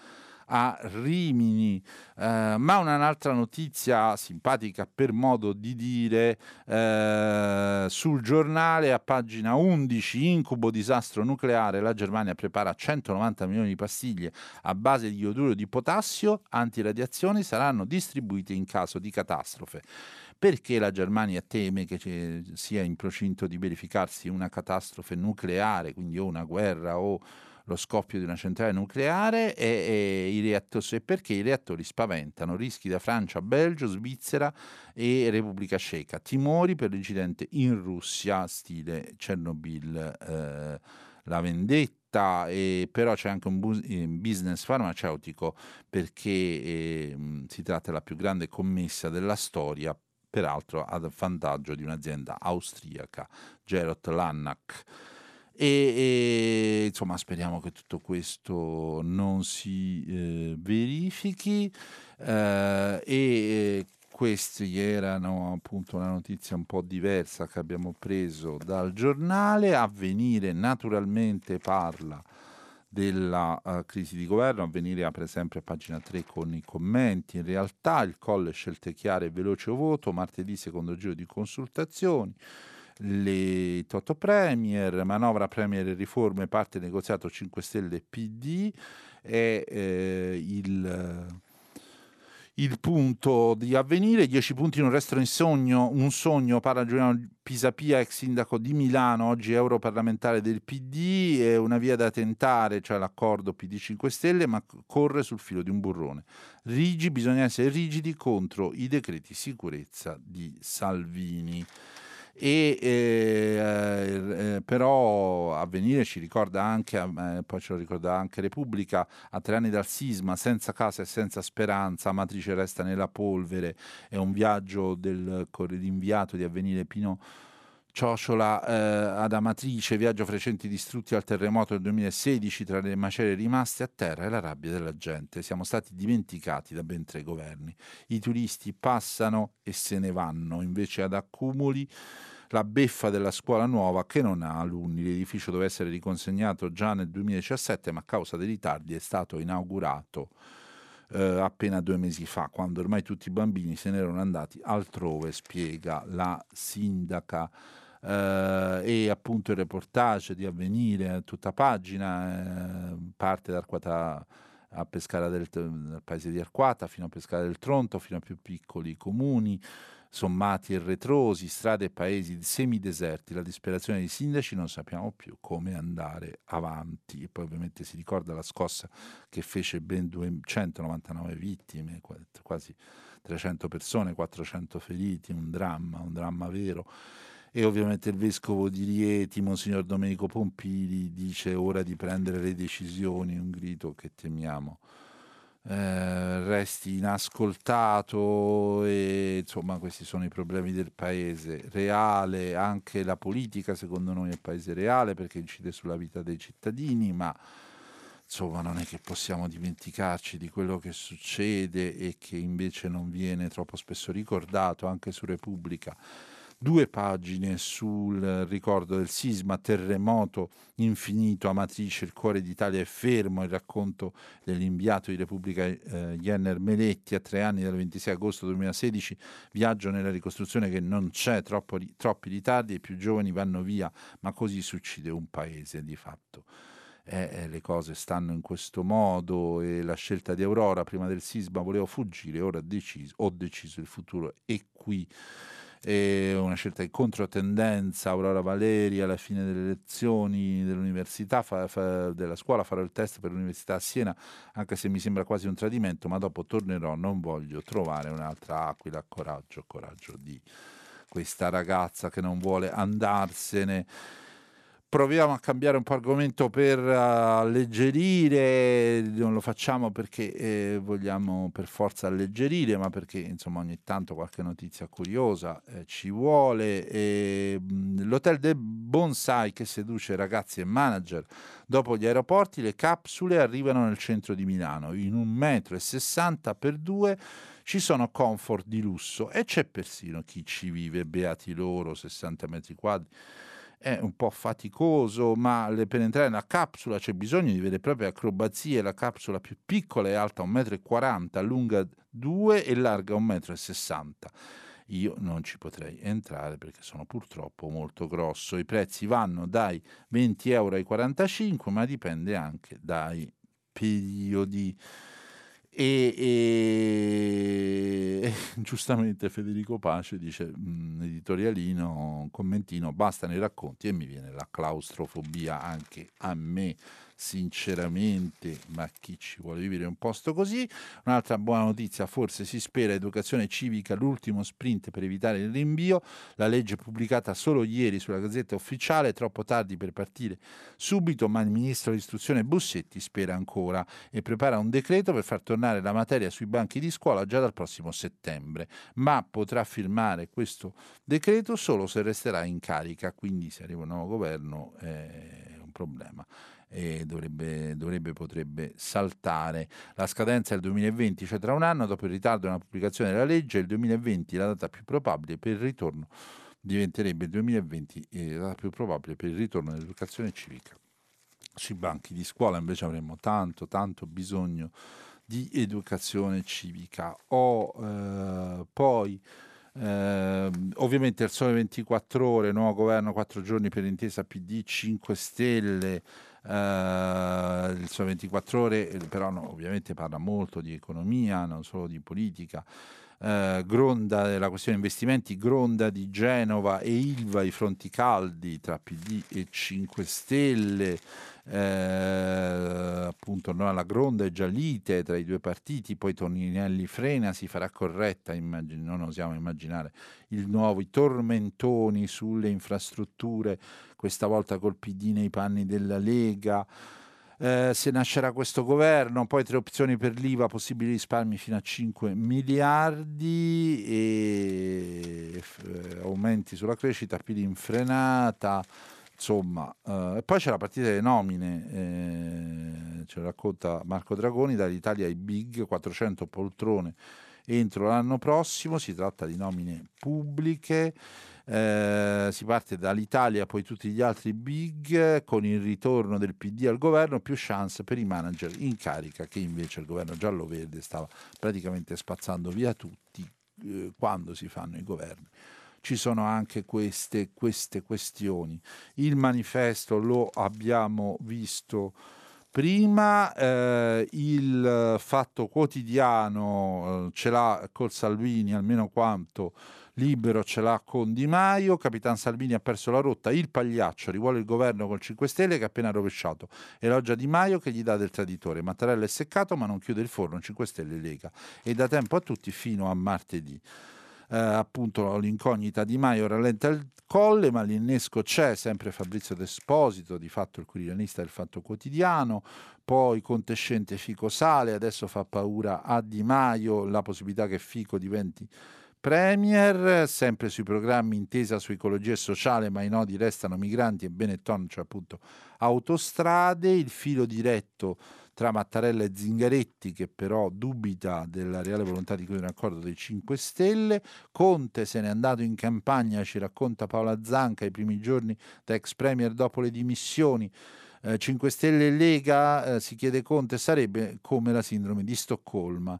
a Rimini. Eh, ma un'altra notizia simpatica per modo di dire eh, sul giornale a pagina 11 incubo disastro nucleare la Germania prepara 190 milioni di pastiglie a base di ioduro di potassio antiradiazioni saranno distribuite in caso di catastrofe perché la Germania teme che sia in procinto di verificarsi una catastrofe nucleare, quindi o una guerra o lo scoppio di una centrale nucleare e, e, i reattori, e perché i reattori spaventano rischi da Francia, Belgio, Svizzera e Repubblica Ceca, timori per l'incidente in Russia stile Chernobyl, eh, la vendetta, e però c'è anche un eh, business farmaceutico perché eh, si tratta della più grande commessa della storia peraltro a vantaggio di un'azienda austriaca, Gerot Lannach. E, e, insomma speriamo che tutto questo non si eh, verifichi. Eh, e questi erano appunto una notizia un po' diversa che abbiamo preso dal giornale. Avvenire naturalmente parla della uh, crisi di governo. Avvenire apre sempre a pagina 3 con i commenti. In realtà il colle scelte chiare e veloce voto. Martedì secondo giro di consultazioni le Toto Premier, manovra Premier e riforme, parte negoziato 5 Stelle PD e eh, il, il punto di avvenire, 10 punti non restano in sogno, un sogno parla Giuliano Pisapia, ex sindaco di Milano, oggi europarlamentare del PD, è una via da tentare, cioè l'accordo PD 5 Stelle, ma corre sul filo di un burrone. Rigi, bisogna essere rigidi contro i decreti sicurezza di Salvini e eh, eh, però Avvenire ci ricorda anche, eh, poi ce lo ricorda anche Repubblica, a tre anni dal sisma, senza casa e senza speranza, Matrice resta nella polvere, è un viaggio del inviato di Avvenire Pino Ciociola eh, ad Amatrice, viaggio fra i centri distrutti al terremoto del 2016 tra le macerie rimaste a terra e la rabbia della gente. Siamo stati dimenticati da ben tre governi. I turisti passano e se ne vanno, invece ad accumuli la beffa della scuola nuova che non ha alunni. L'edificio doveva essere riconsegnato già nel 2017, ma a causa dei ritardi è stato inaugurato eh, appena due mesi fa, quando ormai tutti i bambini se ne erano andati altrove, spiega la sindaca. Uh, e appunto il reportage di Avvenire a tutta pagina uh, parte da Arquata a Pescara del, del, paese di Arquata fino a Pescara del Tronto fino a più piccoli comuni sommati e retrosi, strade e paesi semideserti, la disperazione dei sindaci, non sappiamo più come andare avanti. E poi ovviamente si ricorda la scossa che fece ben 299 vittime, quasi 300 persone, 400 feriti, un dramma, un dramma vero. E ovviamente il vescovo di Rieti, Monsignor Domenico Pompili, dice ora di prendere le decisioni, un grido che temiamo eh, resti inascoltato e insomma questi sono i problemi del paese reale, anche la politica secondo noi è paese reale perché incide sulla vita dei cittadini, ma insomma non è che possiamo dimenticarci di quello che succede e che invece non viene troppo spesso ricordato anche su Repubblica due pagine sul ricordo del sisma, terremoto infinito, Amatrice, il cuore d'Italia è fermo, il racconto dell'inviato di Repubblica eh, Jenner Meletti a tre anni dal 26 agosto 2016, viaggio nella ricostruzione che non c'è, troppo, troppi ritardi, i più giovani vanno via, ma così succede un paese di fatto. Eh, eh, le cose stanno in questo modo e la scelta di Aurora prima del sisma volevo fuggire, ora deciso, ho deciso il futuro è qui e una scelta di controtendenza, Aurora Valeri alla fine delle lezioni dell'università, fa, fa, della scuola, farò il test per l'università a Siena, anche se mi sembra quasi un tradimento, ma dopo tornerò, non voglio trovare un'altra aquila, coraggio, coraggio di questa ragazza che non vuole andarsene proviamo a cambiare un po' argomento per alleggerire, non lo facciamo perché eh, vogliamo per forza alleggerire, ma perché insomma ogni tanto qualche notizia curiosa eh, ci vuole. E, mh, l'hotel del Bonsai che seduce ragazzi e manager dopo gli aeroporti, le capsule arrivano nel centro di Milano in un metro e 60 per due ci sono comfort di lusso e c'è persino chi ci vive, beati loro, 60 metri quadri è un po' faticoso, ma per entrare nella capsula c'è bisogno di vere e proprie acrobazie. La capsula più piccola è alta 1,40 m, lunga 2 e larga 1,60 m. Io non ci potrei entrare perché sono purtroppo molto grosso. I prezzi vanno dai 20 euro ai 45, ma dipende anche dai periodi e, e, giustamente Federico Pace dice, mm, editorialino, un commentino, bastano i racconti e mi viene la claustrofobia anche a me sinceramente, ma chi ci vuole vivere in un posto così? Un'altra buona notizia, forse si spera, educazione civica, l'ultimo sprint per evitare il rinvio, la legge pubblicata solo ieri sulla Gazzetta Ufficiale, troppo tardi per partire subito, ma il ministro dell'istruzione Bussetti spera ancora e prepara un decreto per far tornare la materia sui banchi di scuola già dal prossimo settembre, ma potrà firmare questo decreto solo se resterà in carica, quindi se arriva un nuovo governo è un problema e dovrebbe, dovrebbe, potrebbe saltare. La scadenza è il 2020, cioè tra un anno, dopo il ritardo nella pubblicazione della legge, il 2020 è la data più probabile per il ritorno, diventerebbe il 2020 eh, la data più probabile per il ritorno dell'educazione civica. Sui banchi di scuola invece avremmo tanto, tanto bisogno di educazione civica. O eh, poi eh, ovviamente il sole 24 ore, nuovo governo 4 giorni per intesa PD 5 Stelle, eh, il suo 24 ore, però no, ovviamente parla molto di economia, non solo di politica. Eh, Gronda della questione investimenti, Gronda di Genova e Ilva i fronti caldi tra PD e 5 Stelle, eh, appunto no, alla Gronda e già lite tra i due partiti, poi Toninelli frena, si farà corretta, immagin- non osiamo immaginare il nuovo, i tormentoni sulle infrastrutture, questa volta col PD nei panni della Lega. Eh, se nascerà questo governo, poi tre opzioni per l'IVA, possibili risparmi fino a 5 miliardi e eh, aumenti sulla crescita, PIL in frenata, insomma, eh, poi c'è la partita delle nomine, eh, ce lo racconta Marco Dragoni, dall'Italia ai big, 400 poltrone entro l'anno prossimo, si tratta di nomine pubbliche, eh, si parte dall'Italia, poi tutti gli altri big, con il ritorno del PD al governo, più chance per i manager in carica, che invece il governo giallo-verde stava praticamente spazzando via tutti eh, quando si fanno i governi ci sono anche queste, queste questioni. Il manifesto lo abbiamo visto prima, eh, il fatto quotidiano eh, ce l'ha col Salvini almeno quanto libero ce l'ha con Di Maio, Capitan Salvini ha perso la rotta, il pagliaccio rivuole il governo col 5 Stelle che ha appena rovesciato, elogia Di Maio che gli dà del traditore, Mattarella è seccato ma non chiude il forno, 5 Stelle Lega. E da tempo a tutti fino a martedì. Eh, appunto l'incognita di Maio rallenta il colle, ma l'innesco c'è, sempre Fabrizio D'Esposito, di fatto il quotidianista del Fatto Quotidiano, poi Contescente Fico sale, adesso fa paura a Di Maio la possibilità che Fico diventi Premier, sempre sui programmi intesa su ecologia e sociale, ma i nodi restano migranti e Benetton, cioè appunto autostrade, il filo diretto tra Mattarella e Zingaretti che però dubita della reale volontà di chiudere un accordo dei 5 Stelle, Conte se n'è andato in campagna, ci racconta Paola Zanca, i primi giorni da ex premier dopo le dimissioni, eh, 5 Stelle e Lega, eh, si chiede Conte, sarebbe come la sindrome di Stoccolma.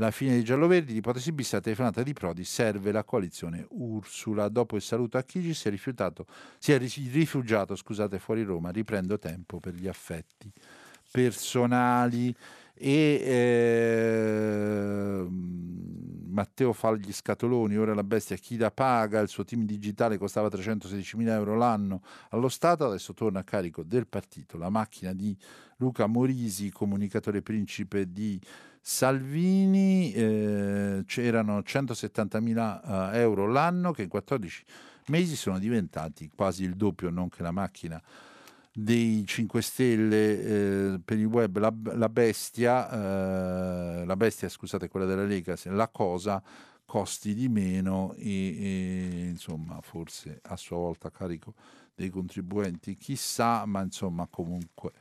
La fine dei gialloverdi, l'ipotesi bis, la telefonata di Prodi, serve la coalizione Ursula. Dopo il saluto a Chigi si è si è rifugiato scusate, fuori Roma, riprendo tempo per gli affetti personali. E eh, Matteo fa gli scatoloni, ora la bestia chi la paga, il suo team digitale costava 316 mila euro l'anno allo Stato, adesso torna a carico del partito, la macchina di Luca Morisi, comunicatore principe di Salvini, eh, c'erano 170 mila eh, euro l'anno che in 14 mesi sono diventati quasi il doppio, non che la macchina dei 5 Stelle eh, per il web, la, la bestia, eh, la bestia scusate quella della Lega, la cosa costi di meno e, e, insomma forse a sua volta a carico dei contribuenti. Chissà ma insomma comunque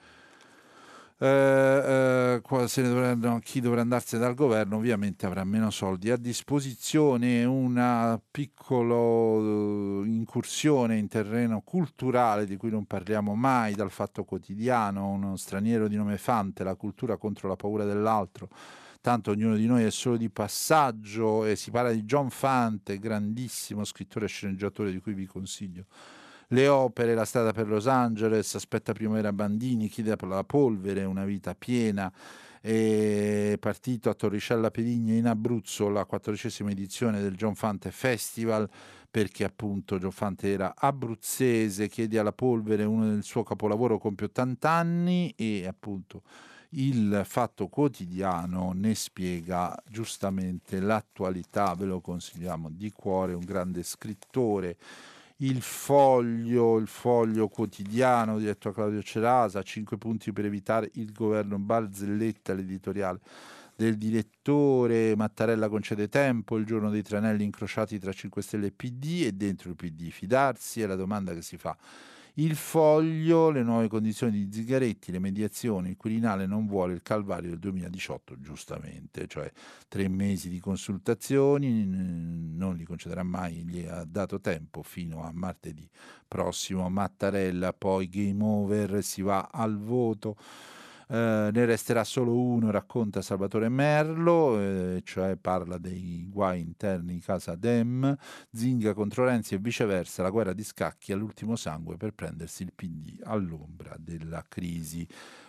eh, eh, dovranno, chi dovrà andarsene dal governo ovviamente avrà meno soldi a disposizione una piccola uh, incursione in terreno culturale di cui non parliamo mai dal fatto quotidiano uno straniero di nome Fante la cultura contro la paura dell'altro. Tanto ognuno di noi è solo di passaggio e si parla di John Fante grandissimo scrittore e sceneggiatore di cui vi consiglio le opere, la strada per Los Angeles, aspetta primavera Bandini, chiede la polvere, una vita piena. È partito a Torricella Perigna in Abruzzo la quattordicesima edizione del John Fante Festival perché appunto John Fante era abruzzese, chiede alla polvere uno del suo capolavoro compie 80 anni e appunto il fatto quotidiano ne spiega giustamente l'attualità, ve lo consigliamo di cuore, un grande scrittore il foglio, il foglio quotidiano diretto a Claudio Cerasa, 5 punti per evitare il governo Barzelletta, l'editoriale del direttore. Mattarella concede tempo, il giorno dei tranelli incrociati tra 5 Stelle e PD e dentro il PD fidarsi è la domanda che si fa il foglio, le nuove condizioni di Zigaretti, le mediazioni, il Quirinale non vuole il calvario del 2018, giustamente, cioè tre mesi di consultazioni, non li concederà mai, gli ha dato tempo fino a martedì prossimo, Mattarella, poi game over, si va al voto. Eh, ne resterà solo uno, racconta Salvatore Merlo, eh, cioè parla dei guai interni di casa Dem, Zinga contro Renzi e viceversa, la guerra di scacchi all'ultimo sangue per prendersi il PD all'ombra della crisi.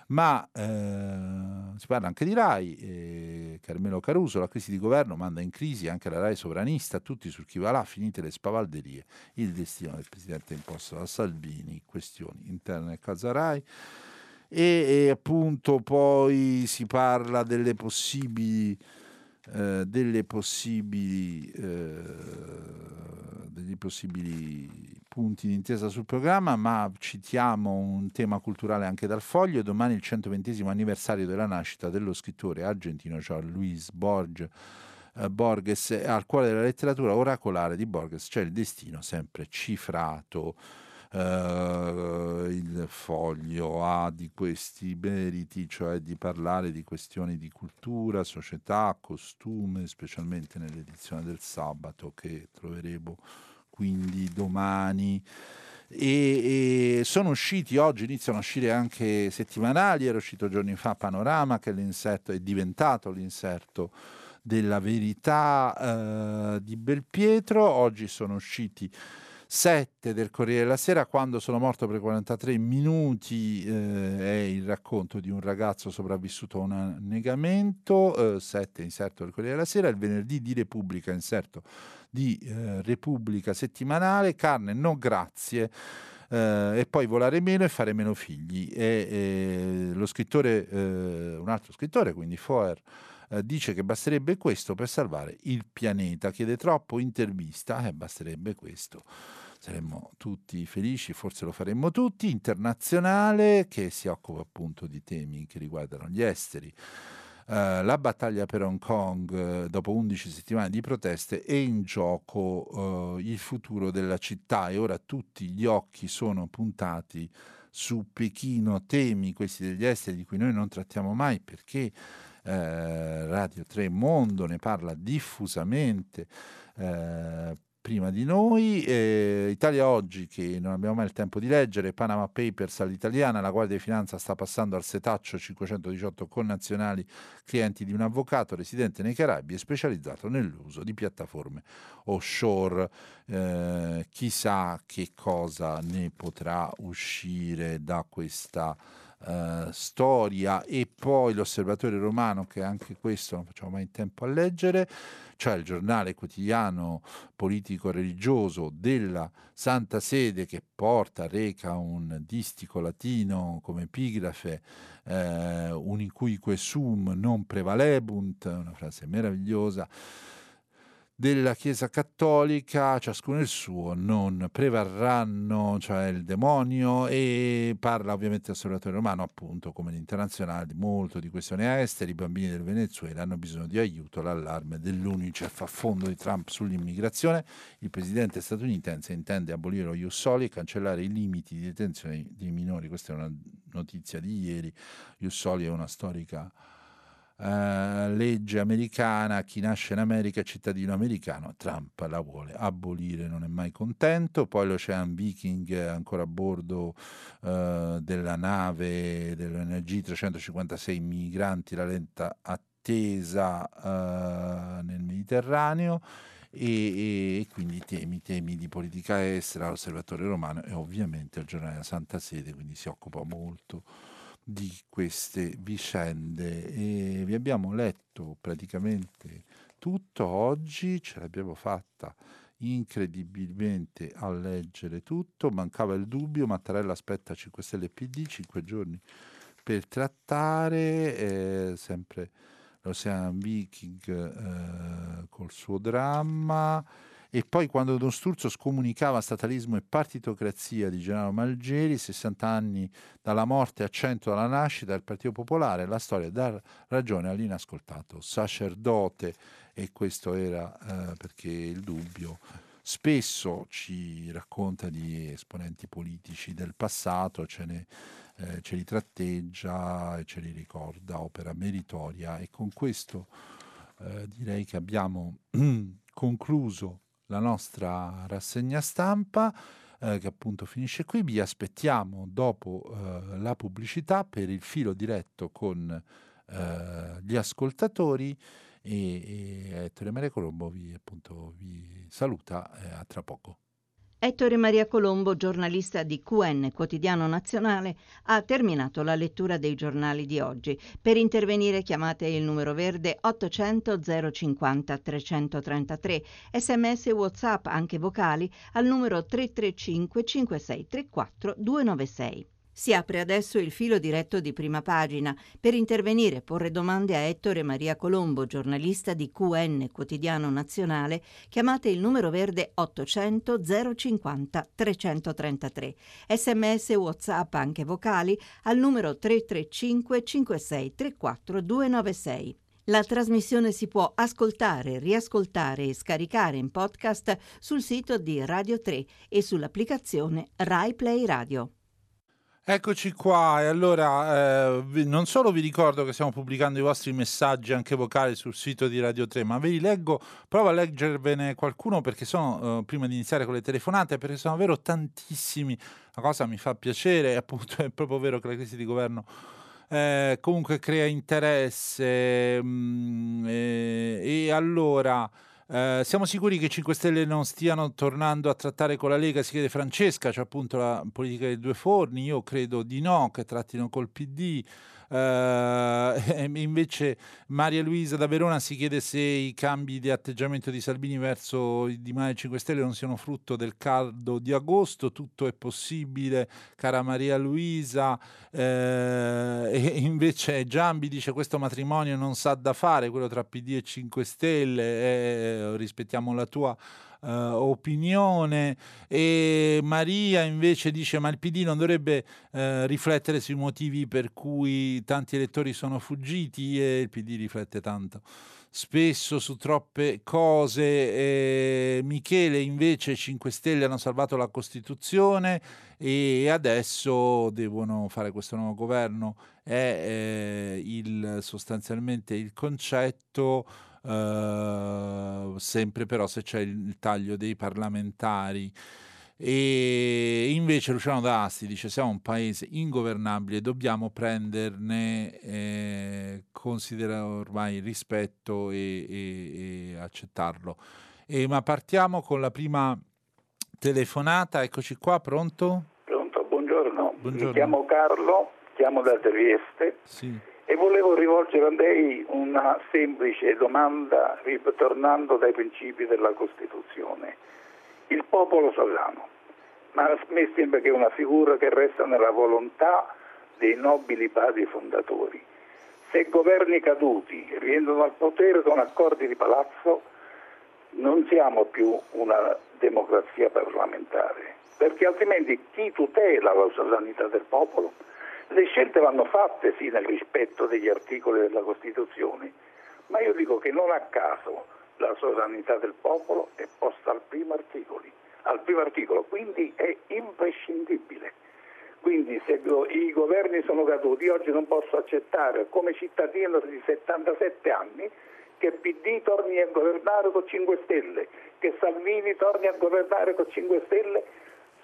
Ma eh, si parla anche di RAI, eh, Carmelo Caruso, la crisi di governo manda in crisi anche la RAI sovranista, tutti sul chi va là, finite le spavalderie, il destino del presidente imposto da Salvini, questioni interne a casa RAI e, e appunto poi si parla delle possibili, eh, delle possibili, eh, degli possibili punti di intesa sul programma, ma citiamo un tema culturale anche dal foglio. Domani il 120 anniversario della nascita dello scrittore argentino Jean Luis Borges. Eh, Borges al cuore della letteratura oracolare di Borges c'è il destino sempre cifrato eh, il foglio ha di questi meriti, cioè di parlare di questioni di cultura, società, costume, specialmente nell'edizione del sabato che troveremo quindi domani. E, e, sono usciti oggi, iniziano a uscire anche settimanali, era uscito giorni fa Panorama che è è diventato l'inserto della verità eh, di Belpietro, oggi sono usciti 7 del Corriere della Sera, quando sono morto per 43 minuti, eh, è il racconto di un ragazzo sopravvissuto a un annegamento, eh, 7 inserto del Corriere della Sera, il venerdì di Repubblica, inserto di eh, Repubblica settimanale, carne no grazie. Uh, e poi volare meno e fare meno figli. E, e lo scrittore, uh, un altro scrittore, quindi Foer, uh, dice che basterebbe questo per salvare il pianeta. Chiede troppo intervista, eh, basterebbe questo saremmo tutti felici, forse lo faremmo tutti, internazionale che si occupa appunto di temi che riguardano gli esteri. Uh, la battaglia per Hong Kong uh, dopo 11 settimane di proteste è in gioco uh, il futuro della città e ora tutti gli occhi sono puntati su Pechino, temi questi degli esteri di cui noi non trattiamo mai perché Radio 3 Mondo ne parla diffusamente prima di noi. Eh, Italia Oggi, che non abbiamo mai il tempo di leggere, Panama Papers all'italiana, la Guardia di Finanza sta passando al setaccio 518 connazionali clienti di un avvocato residente nei Caraibi e specializzato nell'uso di piattaforme offshore. Eh, chissà che cosa ne potrà uscire da questa Uh, storia e poi l'osservatore romano che anche questo non facciamo mai in tempo a leggere cioè il giornale quotidiano politico-religioso della Santa Sede che porta, reca un distico latino come epigrafe, eh, unicuique sum non prevalebunt, una frase meravigliosa, della Chiesa Cattolica, ciascuno il suo, non prevarranno, cioè il demonio, e parla ovviamente dell'osservatore romano, appunto, come l'internazionale, molto di questioni esteri, i bambini del Venezuela hanno bisogno di aiuto, l'allarme dell'UNICEF a fondo di Trump sull'immigrazione, il presidente statunitense intende abolire lo Ius Soli e cancellare i limiti di detenzione dei minori, questa è una notizia di ieri, Ius Soli è una storica Uh, legge americana, chi nasce in America è cittadino americano, Trump la vuole abolire, non è mai contento, poi l'Ocean Viking ancora a bordo uh, della nave dell'ONG 356 migranti, la lenta attesa uh, nel Mediterraneo. E, e, quindi temi, temi di politica estera, l'osservatore romano e ovviamente il giornale della Santa Sede, quindi si occupa molto di queste vicende e vi abbiamo letto praticamente tutto. Oggi, ce l'abbiamo fatta incredibilmente a leggere tutto, mancava il dubbio, Mattarella aspetta 5 Stelle PD, 5 giorni per trattare, eh, sempre l'Ocean Viking eh, col suo dramma, e poi quando Don Sturzo scomunicava statalismo e partitocrazia di Gennaro Malgeri, 60 anni dalla morte a 100 dalla nascita del Partito Popolare, la storia dà ragione all'inascoltato sacerdote. E questo era eh, perché il dubbio spesso ci racconta di esponenti politici del passato, ce, ne, eh, ce li tratteggia e ce li ricorda, opera meritoria. E con questo eh, direi che abbiamo concluso la nostra rassegna stampa. eh, che appunto finisce qui. Vi aspettiamo dopo eh, la pubblicità per il filo diretto con eh, gli ascoltatori e, e Ettore Maria Colombo vi, appunto, vi saluta eh, a tra poco. Ettore Maria Colombo, giornalista di QN Quotidiano Nazionale, ha terminato la lettura dei giornali di oggi. Per intervenire chiamate il numero verde 800 050 333, sms WhatsApp anche vocali al numero 335 5634 296. Si apre adesso il filo diretto di prima pagina. Per intervenire e porre domande a Ettore Maria Colombo, giornalista di QN Quotidiano Nazionale, chiamate il numero verde 800 050 333. Sms WhatsApp anche vocali al numero 335 5634 296. La trasmissione si può ascoltare, riascoltare e scaricare in podcast sul sito di Radio 3 e sull'applicazione Rai Play Radio. Eccoci qua. E allora eh, non solo vi ricordo che stiamo pubblicando i vostri messaggi anche vocali sul sito di Radio 3, ma ve li leggo, provo a leggervene qualcuno perché sono, eh, prima di iniziare con le telefonate, perché sono davvero tantissimi, la cosa mi fa piacere, appunto è proprio vero che la crisi di governo eh, comunque crea interesse mh, mm, e, e allora... Eh, siamo sicuri che i 5 Stelle non stiano tornando a trattare con la Lega? Si chiede Francesca, cioè appunto la politica dei due forni. Io credo di no, che trattino col PD. Uh, invece Maria Luisa da Verona si chiede se i cambi di atteggiamento di Salvini verso i Di Maio 5 Stelle non siano frutto del caldo di agosto. Tutto è possibile, cara Maria Luisa. Uh, e invece Giambi dice questo matrimonio non sa da fare, quello tra PD e 5 Stelle. Eh, rispettiamo la tua uh, opinione e Maria invece dice ma il PD non dovrebbe uh, riflettere sui motivi per cui tanti elettori sono fuggiti e il PD riflette tanto spesso su troppe cose. Eh, Michele invece 5 Stelle hanno salvato la Costituzione e adesso devono fare questo nuovo governo. È eh, il, sostanzialmente il concetto uh, sempre però se c'è il taglio dei parlamentari. E invece Luciano D'Asti dice siamo un paese ingovernabile, dobbiamo prenderne, eh, considera ormai rispetto e, e, e accettarlo. E, ma partiamo con la prima telefonata, eccoci qua, pronto? Pronto, buongiorno. buongiorno. Mi chiamo Carlo, chiamo da Trieste. Sì e volevo rivolgere a lei una semplice domanda ritornando dai principi della Costituzione. Il popolo sovrano, ma a me sembra che è una figura che resta nella volontà dei nobili padri fondatori. Se governi caduti rientrano al potere con accordi di palazzo, non siamo più una democrazia parlamentare, perché altrimenti chi tutela la sovranità del popolo? Le scelte vanno fatte sì nel rispetto degli articoli della Costituzione, ma io dico che non a caso la sovranità del popolo è posta al primo, articoli, al primo articolo, quindi è imprescindibile. Quindi se i governi sono caduti, oggi non posso accettare come cittadino di 77 anni che PD torni a governare con 5 Stelle, che Salvini torni a governare con 5 Stelle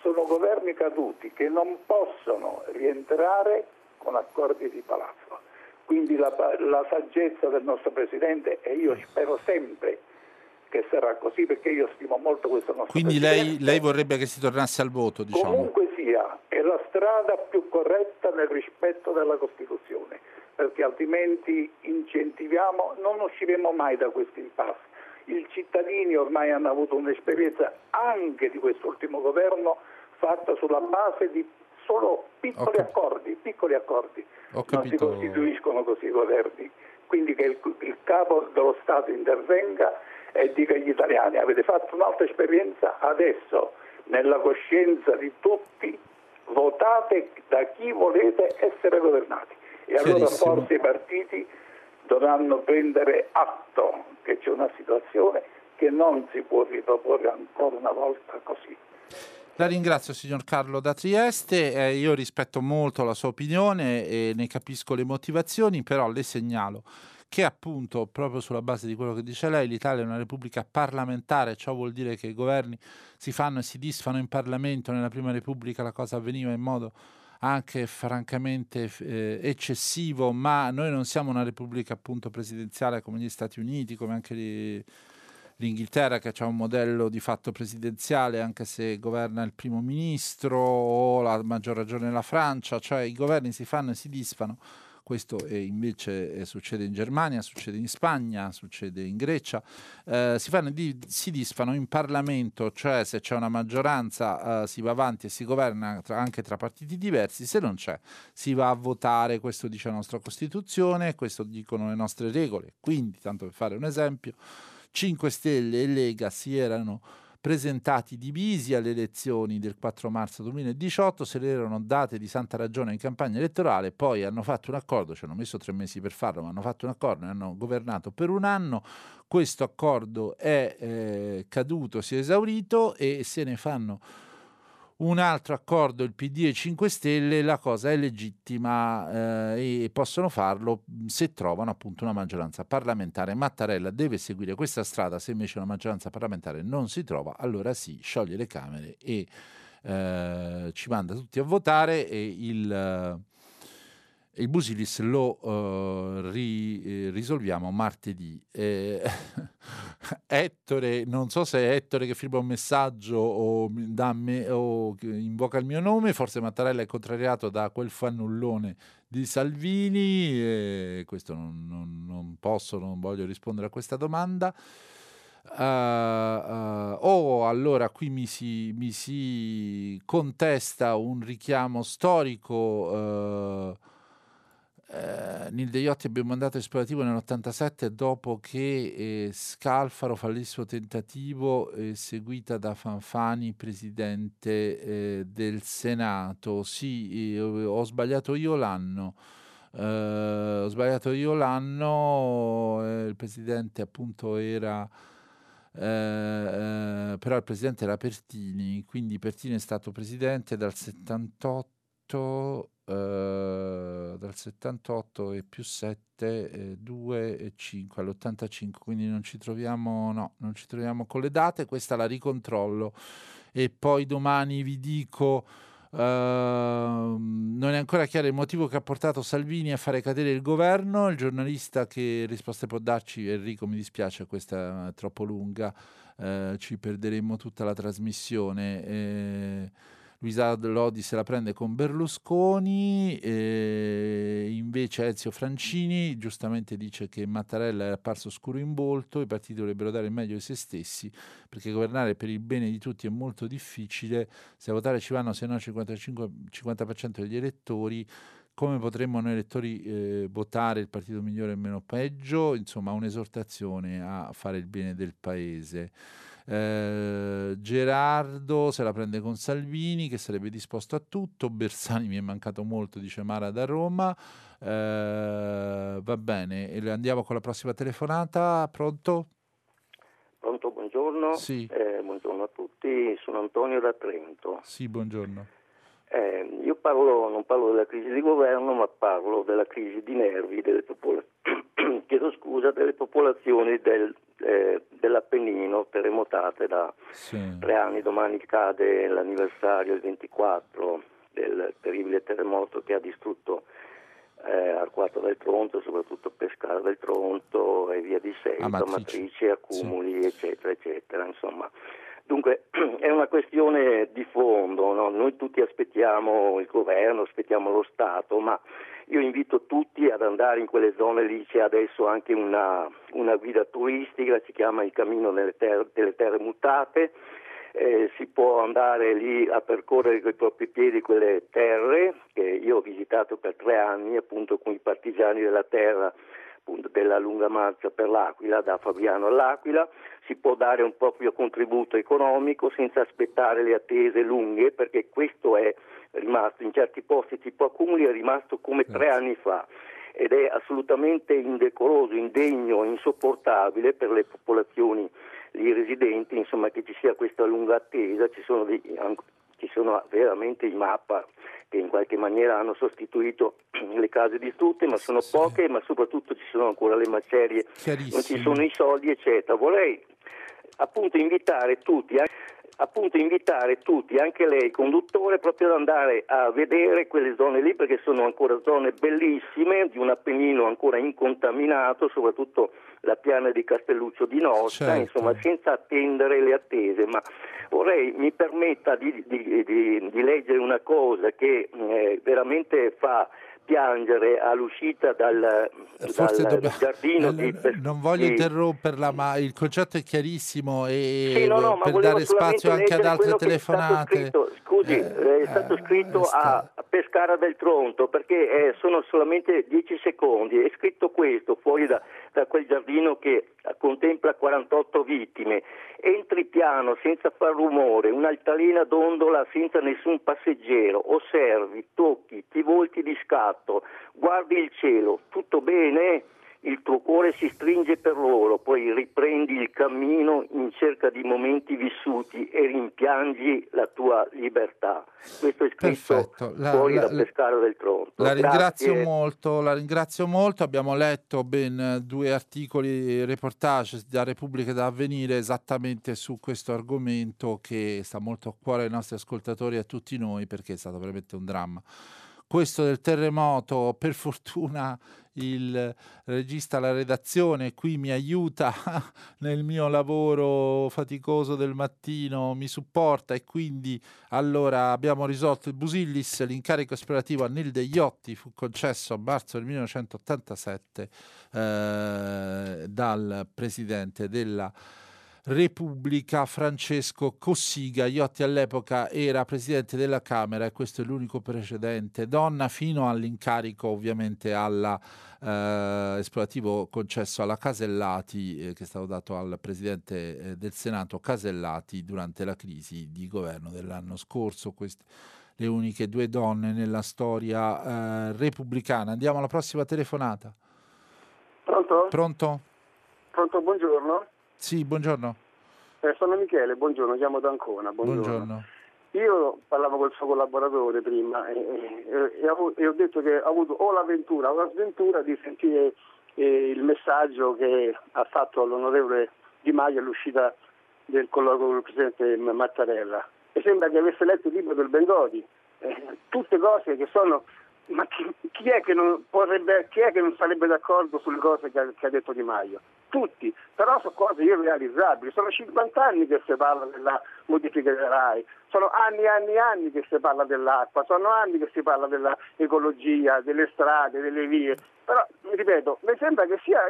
sono governi caduti che non possono rientrare con accordi di palazzo. Quindi la, la saggezza del nostro Presidente e io spero sempre che sarà così perché io stimo molto questo nostro Quindi lei, lei, vorrebbe che si tornasse al voto, diciamo. Comunque sia, è la strada più corretta nel rispetto della Costituzione, perché altrimenti incentiviamo, non usciremo mai da questo impasse. I cittadini ormai hanno avuto un'esperienza anche di quest'ultimo governo fatta sulla base di solo piccoli accordi, piccoli accordi. Non si costituiscono così i governi. Quindi che il, il capo dello Stato intervenga e dica agli italiani avete fatto un'altra esperienza, adesso nella coscienza di tutti votate da chi volete essere governati. E allora forse i partiti dovranno prendere atto che c'è una situazione che non si può riproporre ancora una volta così. La ringrazio signor Carlo da Trieste, eh, io rispetto molto la sua opinione e ne capisco le motivazioni, però le segnalo che appunto, proprio sulla base di quello che dice lei, l'Italia è una repubblica parlamentare, ciò vuol dire che i governi si fanno e si disfano in Parlamento, nella Prima Repubblica la cosa avveniva in modo anche francamente eh, eccessivo, ma noi non siamo una repubblica appunto presidenziale come gli Stati Uniti, come anche gli, l'Inghilterra che ha un modello di fatto presidenziale anche se governa il primo ministro o la maggior ragione la Francia, cioè i governi si fanno e si disfano. Questo invece eh, succede in Germania, succede in Spagna, succede in Grecia, eh, si, fanno si disfano in Parlamento, cioè se c'è una maggioranza eh, si va avanti e si governa tra, anche tra partiti diversi, se non c'è si va a votare, questo dice la nostra Costituzione, questo dicono le nostre regole, quindi tanto per fare un esempio, 5 Stelle e Lega si erano presentati divisi alle elezioni del 4 marzo 2018, se le erano date di santa ragione in campagna elettorale, poi hanno fatto un accordo, ci hanno messo tre mesi per farlo, ma hanno fatto un accordo e hanno governato per un anno, questo accordo è eh, caduto, si è esaurito e se ne fanno un altro accordo il PD e 5 Stelle, la cosa è legittima eh, e possono farlo se trovano appunto una maggioranza parlamentare. Mattarella deve seguire questa strada, se invece una maggioranza parlamentare non si trova, allora sì, scioglie le Camere e eh, ci manda tutti a votare e il il Busilis lo uh, ri, eh, risolviamo martedì. Eh, Ettore, non so se è Ettore che firma un messaggio o, me, o invoca il mio nome, forse Mattarella è contrariato da quel fannullone di Salvini, e questo non, non, non posso, non voglio rispondere a questa domanda. Uh, uh, o allora qui mi si, mi si, contesta un richiamo storico uh, eh, Nil Deiotti ebbe un mandato esplorativo nell'87 dopo che eh, Scalfaro fallì il suo tentativo eh, seguita da Fanfani, presidente eh, del Senato. Sì, eh, ho sbagliato io l'anno. Eh, ho sbagliato io l'anno, il presidente appunto era... però il presidente era Pertini, quindi Pertini è stato presidente dal 78 Uh, dal 78 e più 7, eh, 2 e 5 all'85, quindi non ci troviamo, no, non ci troviamo con le date, questa la ricontrollo e poi domani vi dico uh, non è ancora chiaro il motivo che ha portato Salvini a fare cadere il governo, il giornalista che risposte può darci, Enrico mi dispiace, questa è troppo lunga, uh, ci perderemo tutta la trasmissione. Eh, Luisa Lodi se la prende con Berlusconi, invece Ezio Francini giustamente dice che Mattarella è apparso scuro in volto, i partiti dovrebbero dare il meglio di se stessi, perché governare per il bene di tutti è molto difficile, se a votare ci vanno se no il 55, 50% degli elettori, come potremmo noi elettori eh, votare il partito migliore e meno peggio? Insomma, un'esortazione a fare il bene del paese. Eh, Gerardo se la prende con Salvini che sarebbe disposto a tutto. Bersani mi è mancato molto, dice Mara da Roma. Eh, va bene, andiamo con la prossima telefonata. Pronto? Pronto, buongiorno. Sì. Eh, buongiorno a tutti, sono Antonio da Trento. Sì, buongiorno. Eh, io parlo, non parlo della crisi di governo, ma parlo della crisi di nervi delle, popol- scusa, delle popolazioni del, eh, dell'Appennino terremotate da sì. tre anni. Domani cade l'anniversario, il 24, del terribile terremoto che ha distrutto eh, Arquato del Tronto, soprattutto Pescara del Tronto e via di seguito, Matrici, accumuli, sì. eccetera, eccetera. Insomma. Dunque è una questione di fondo, no? noi tutti aspettiamo il governo, aspettiamo lo Stato, ma io invito tutti ad andare in quelle zone lì, c'è adesso anche una, una guida turistica, si chiama il Cammino delle Terre, delle terre Mutate, eh, si può andare lì a percorrere con i propri piedi quelle terre che io ho visitato per tre anni appunto con i partigiani della terra appunto, della lunga marcia per l'Aquila, da Fabriano all'Aquila, si può dare un proprio contributo economico senza aspettare le attese lunghe perché questo è rimasto in certi posti tipo accumuli è rimasto come tre anni fa. Ed è assolutamente indecoroso, indegno, insopportabile per le popolazioni lì residenti, insomma che ci sia questa lunga attesa, ci sono, dei, ci sono veramente i mappa che in qualche maniera hanno sostituito le case distrutte, ma sono sì. poche, ma soprattutto ci sono ancora le macerie, non ci sono i soldi, eccetera. Vorrei appunto invitare tutti, appunto invitare tutti, anche lei conduttore, proprio ad andare a vedere quelle zone lì perché sono ancora zone bellissime, di un Appennino ancora incontaminato, soprattutto la piana di Castelluccio di Nostra, certo. insomma senza attendere le attese, ma vorrei mi permetta di, di, di, di leggere una cosa che eh, veramente fa piangere all'uscita dal, dal dobbiamo, giardino eh, di, non voglio interromperla ma il concetto è chiarissimo e sì, no, no, per dare spazio anche ad altre telefonate. scusi eh, è stato scritto eh, a, a Pescara del Tronto perché eh, sono solamente 10 secondi. È scritto questo fuori da, da quel giardino che contempla 48 vittime. Entri piano senza far rumore, un'altalena dondola senza nessun passeggero, osservi, tocchi, ti volti di scatto, guardi il cielo, tutto bene? Il tuo cuore si stringe per loro, poi riprendi il cammino in cerca di momenti vissuti e rimpiangi la tua libertà. Questo è scritto la, fuori la, da Pescara del Tronto. La ringrazio, molto, la ringrazio molto, abbiamo letto ben due articoli, reportage da Repubblica da avvenire esattamente su questo argomento che sta molto a cuore ai nostri ascoltatori e a tutti noi perché è stato veramente un dramma questo del terremoto, per fortuna il regista alla redazione qui mi aiuta nel mio lavoro faticoso del mattino, mi supporta e quindi allora abbiamo risolto il Busillis, l'incarico esplorativo a Nil degli Otti fu concesso a marzo del 1987 eh, dal presidente della Repubblica Francesco Cossiga. Iotti all'epoca era presidente della Camera e questo è l'unico precedente donna fino all'incarico ovviamente alla eh, esplorativo concesso alla Casellati eh, che è stato dato al presidente eh, del Senato Casellati durante la crisi di governo dell'anno scorso. Queste le uniche due donne nella storia eh, repubblicana. Andiamo alla prossima telefonata. Pronto? Pronto? Pronto, buongiorno. Sì, buongiorno. Eh, sono Michele, buongiorno, chiamo da Ancona. Buongiorno. buongiorno. Io parlavo col suo collaboratore prima e, e, e, ho, e, ho, detto che ho avuto o l'avventura o la sventura di sentire eh, il messaggio che ha fatto l'onorevole Di Maio all'uscita del colloquio con il presidente Mattarella. E sembra che avesse letto il libro del Bengodi. Eh, tutte cose che sono ma chi, chi, è vorrebbe, chi, è che non sarebbe d'accordo sulle cose che ha, che ha, detto Di Maio? Tutti, però sono cose irrealizzabili. Sono 50 anni che si parla della modifica della RAI, sono anni e anni e anni che si parla dell'acqua, sono anni che si parla dell'ecologia, delle strade, delle vie. Però, ripeto, mi sembra che sia,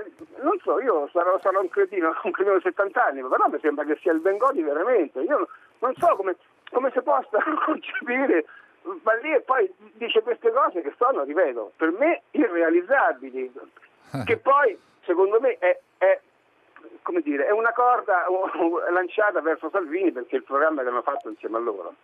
non so, io sarò, sarò un cretino, un cretino di 70 anni, però mi sembra che sia il Bengodi veramente. Io non so come, come si possa concepire va lì e poi dice queste cose che sono, ripeto, per me irrealizzabili, che poi secondo me è, è, dire, è una corda lanciata verso Salvini perché è il programma che hanno fatto insieme a loro.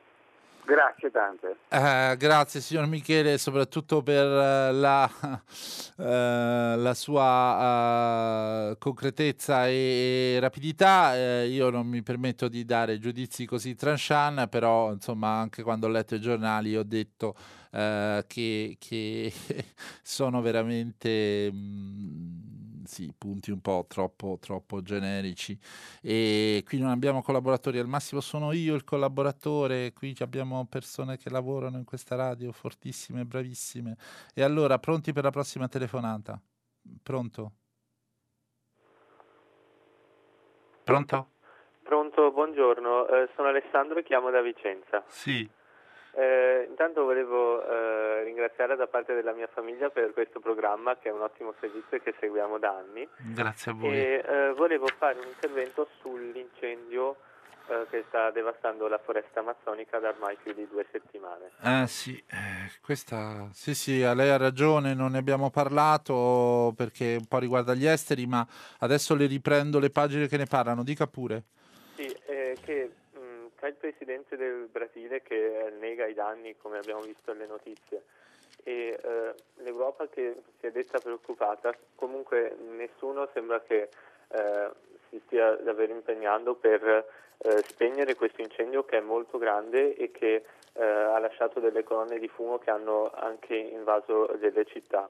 Grazie tante. Eh, grazie signor Michele, soprattutto per uh, la, uh, la, sua uh, concretezza e, e rapidità. Eh, io non mi permetto di dare giudizi così tranchant, però insomma anche quando ho letto i giornali ho detto che, che sono veramente... Mh, mm, sì, punti un po' troppo, troppo generici e qui non abbiamo collaboratori, al massimo sono io il collaboratore, qui abbiamo persone che lavorano in questa radio fortissime, bravissime. E allora, pronti per la prossima telefonata? Pronto? Pronto? Pronto, buongiorno, eh, sono Alessandro e chiamo da Vicenza. Sì. Eh, intanto volevo eh, ringraziare da parte della mia famiglia per questo programma che è un ottimo servizio e che seguiamo da anni. Grazie a voi. E eh, volevo fare un intervento sull'incendio eh, che sta devastando la foresta amazzonica da ormai più di due settimane. Eh sì, eh, questa sì sì, lei ha ragione, non ne abbiamo parlato perché un po' riguarda gli esteri, ma adesso le riprendo le pagine che ne parlano, dica pure. Sì, che c'è il presidente del Brasile che nega i danni, come abbiamo visto nelle notizie, e eh, l'Europa che si è detta preoccupata, comunque nessuno sembra che eh, si stia davvero impegnando per eh, spegnere questo incendio che è molto grande e che eh, ha lasciato delle colonne di fumo che hanno anche invaso delle città.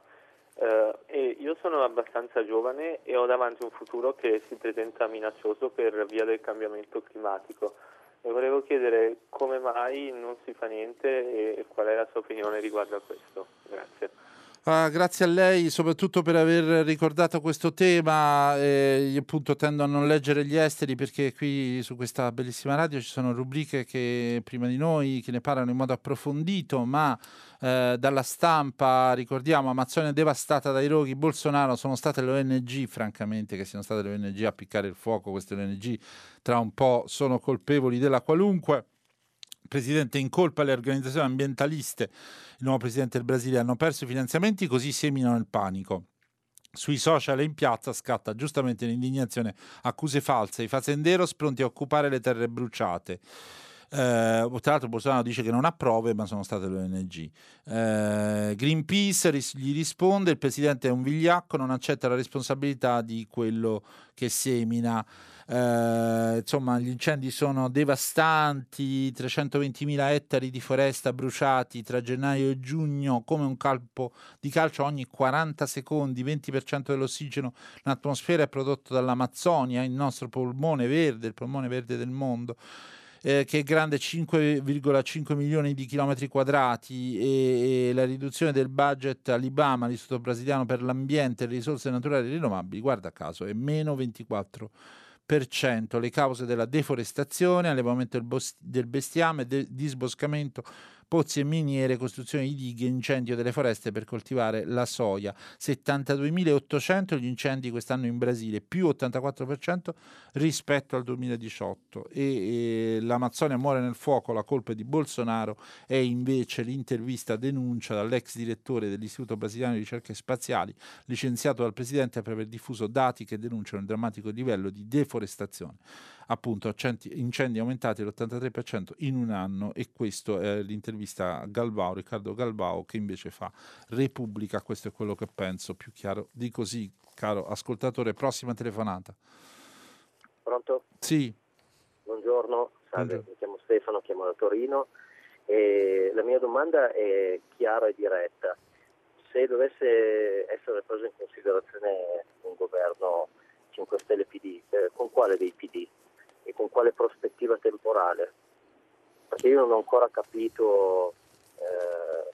Uh, io sono abbastanza giovane e ho davanti un futuro che si presenta minaccioso per via del cambiamento climatico. E volevo chiedere come mai non si fa niente e qual è la sua opinione riguardo a questo. Grazie. Uh, grazie a lei soprattutto per aver ricordato questo tema. Eh, io appunto tendo a non leggere gli esteri perché qui su questa bellissima radio ci sono rubriche che prima di noi che ne parlano in modo approfondito, ma eh, dalla stampa ricordiamo Amazzonia devastata dai roghi, Bolsonaro sono state le ONG, francamente che siano state le ONG a piccare il fuoco, queste ONG tra un po' sono colpevoli della qualunque presidente in colpa alle organizzazioni ambientaliste, il nuovo presidente del Brasile, hanno perso i finanziamenti, così seminano il panico. Sui social e in piazza scatta giustamente l'indignazione, accuse false, i fazenderos pronti a occupare le terre bruciate. Eh, tra l'altro Bolsonaro dice che non ha prove, ma sono state le ONG. Eh, Greenpeace ris- gli risponde, il presidente è un vigliacco, non accetta la responsabilità di quello che semina. Eh, insomma, gli incendi sono devastanti, 320.000 ettari di foresta bruciati tra gennaio e giugno, come un campo di calcio ogni 40 secondi, 20% dell'ossigeno in atmosfera è prodotto dall'Amazzonia, il nostro polmone verde, il polmone verde del mondo. Eh, che è grande 5,5 milioni di chilometri quadrati e, e, la riduzione del budget all'IBAMA, l'Istituto Brasiliano per l'Ambiente e le risorse naturali rinnovabili, guarda caso, è meno 24 le cause della deforestazione, allevamento del, bestiame, del disboscamento pozzi e miniere, costruzione di dighe, incendio delle foreste per coltivare la soia. 72.800 gli incendi quest'anno in Brasile, più 84% rispetto al 2018. E, e l'Amazzonia muore nel fuoco, la colpa di Bolsonaro, è invece l'intervista denuncia dall'ex direttore dell'Istituto Brasiliano di Ricerche Spaziali, licenziato dal presidente per aver diffuso dati che denunciano il drammatico livello di deforestazione appunto incendi aumentati l'83% in un anno e questo è l'intervista a Galvao, Riccardo Galvao che invece fa Repubblica, questo è quello che penso, più chiaro di così, caro ascoltatore, prossima telefonata. Pronto? Sì. Buongiorno, salve, Buongiorno. mi chiamo Stefano, chiamo da Torino e la mia domanda è chiara e diretta. Se dovesse essere preso in considerazione un governo 5 Stelle PD, eh, con quale dei PD? E con quale prospettiva temporale? Perché io non ho ancora capito eh,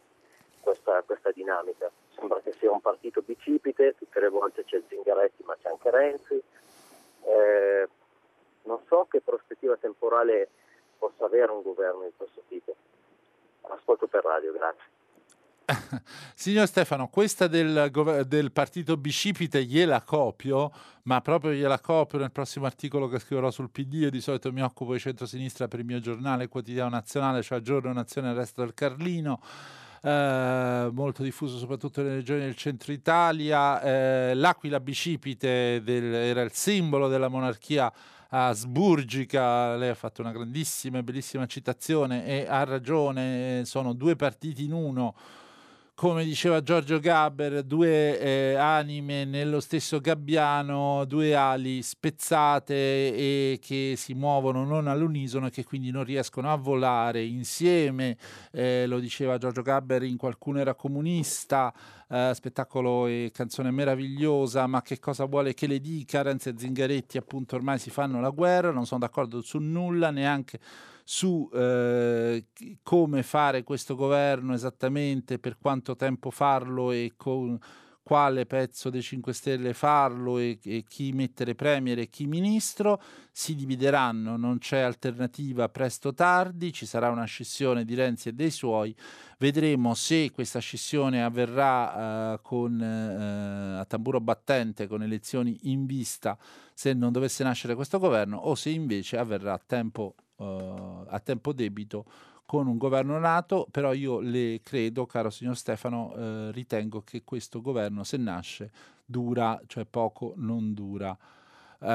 questa, questa, dinamica. Sembra che sia un partito bicipite, tutte le volte c'è Zingaretti ma c'è anche Renzi. Eh, non so che prospettiva temporale possa avere un governo di questo tipo. Ascolto per radio, grazie. Signor Stefano, questa del, del, partito bicipite gliela copio, ma proprio gliela copio nel prossimo articolo che scriverò sul PD. Io di solito mi occupo di centrosinistra per il mio giornale quotidiano nazionale, cioè Giorno Nazione Resto del Carlino. Eh, molto diffuso soprattutto nelle regioni del centro Italia. Eh, l'aquila bicipite del, era il simbolo della monarchia asburgica. Lei ha fatto una grandissima e bellissima citazione e ha ragione, sono due partiti in uno come diceva Giorgio Gabber, due eh, anime nello stesso gabbiano, due ali spezzate e che si muovono non all'unisono e che quindi non riescono a volare insieme. Eh, lo diceva Giorgio Gabber in Qualcuno era comunista, eh, spettacolo e canzone meravigliosa, ma che cosa vuole che le dica? Renzi e Zingaretti appunto ormai si fanno la guerra, non sono d'accordo su nulla, neanche su eh, come fare questo governo esattamente, per quanto tempo farlo e con quale pezzo dei 5 Stelle farlo e, e, chi mettere premier e chi ministro, si divideranno, non c'è alternativa presto o tardi, ci sarà una scissione di Renzi e dei suoi, vedremo se questa scissione avverrà uh, con, uh, a tamburo battente, con elezioni in vista, se non dovesse nascere questo governo, o se invece avverrà a tempo uh, a tempo debito con un governo nato, però io le credo, caro signor Stefano, eh, ritengo che questo governo, se nasce, dura, cioè poco non dura. Uh,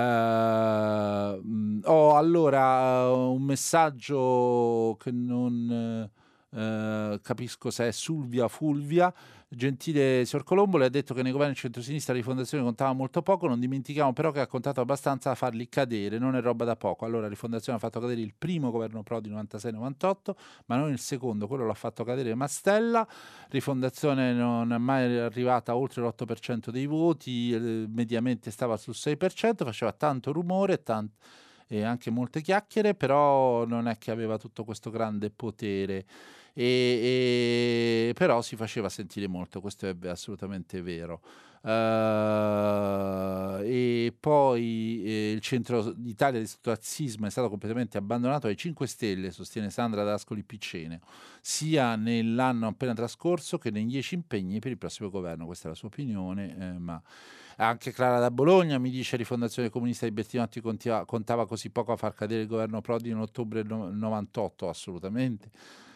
ho allora un messaggio che non eh, capisco se è Fulvia Fulvia. Gentile signor Colombo le ha detto che nei governi centrosinistra la rifondazione contava molto poco, non dimentichiamo però che ha contato abbastanza da farli cadere, non è roba da poco. Allora rifondazione ha fatto cadere il primo governo Prodi 96-98, ma non il secondo, quello l'ha fatto cadere Mastella. Rifondazione non è mai arrivata oltre l'8% dei voti, eh, mediamente stava sul 6%, faceva tanto rumore tanto, e anche molte chiacchiere, però non è che aveva tutto questo grande potere e, e, però si faceva sentire molto, questo è assolutamente vero. Uh, e poi eh, il centro d'Italia di razzismo è stato completamente abbandonato ai 5 Stelle, sostiene Sandra D'Ascoli Piccene, sia nell'anno appena trascorso che nei 10 impegni per il prossimo governo. Questa è la sua opinione, eh, ma anche Clara da Bologna mi dice Rifondazione Comunista di Bertinotti contava così poco a far cadere il governo Prodi in ottobre 98, assolutamente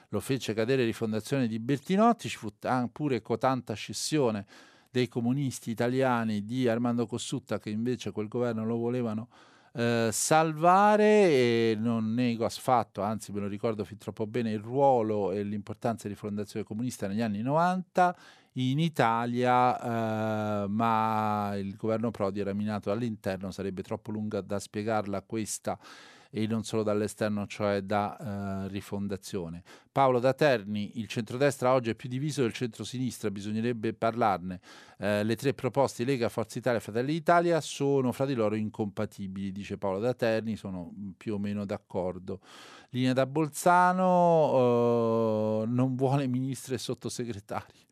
lo fece cadere rifondazione di Bertinotti, ci fu pure cotanta scissione dei comunisti italiani di Armando Cossutta che invece quel governo lo volevano eh, salvare e non nego affatto, anzi me lo ricordo fin troppo bene, il ruolo e l'importanza di Fondazione Comunista negli anni 90 in Italia, eh, ma il governo Prodi era minato all'interno, sarebbe troppo lunga da spiegarla questa e non solo dall'esterno, cioè da eh, rifondazione. Paolo da Terni, il centrodestra oggi è più diviso del centrosinistra, bisognerebbe parlarne. Eh, le tre proposte Lega, Forza Italia e Fratelli d'Italia sono fra di loro incompatibili, dice Paolo da Terni, sono più o meno d'accordo. Linea da Bolzano, eh, non vuole ministri e sottosegretari.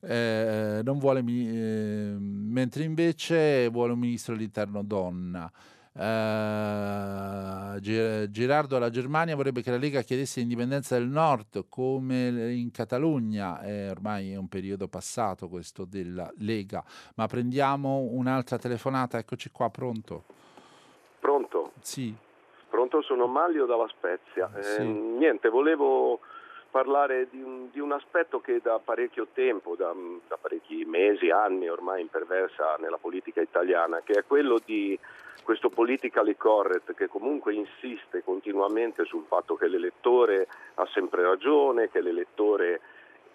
Eh, non vuole, eh, mentre invece vuole un ministro all'interno donna. Uh, Gerardo alla Germania vorrebbe che la Lega chiedesse l'indipendenza del nord come in Catalogna, eh, ormai è un periodo passato questo della Lega, ma prendiamo un'altra telefonata, eccoci qua, pronto? Pronto? Sì. Pronto, sono Maglio dalla Spezia. Sì. Eh, niente, volevo parlare di un, di un, aspetto che da parecchio tempo, da, da parecchi mesi, anni ormai imperversa nella politica italiana, che è quello di questo politically correct che comunque insiste continuamente sul fatto che l'elettore ha sempre ragione, che l'elettore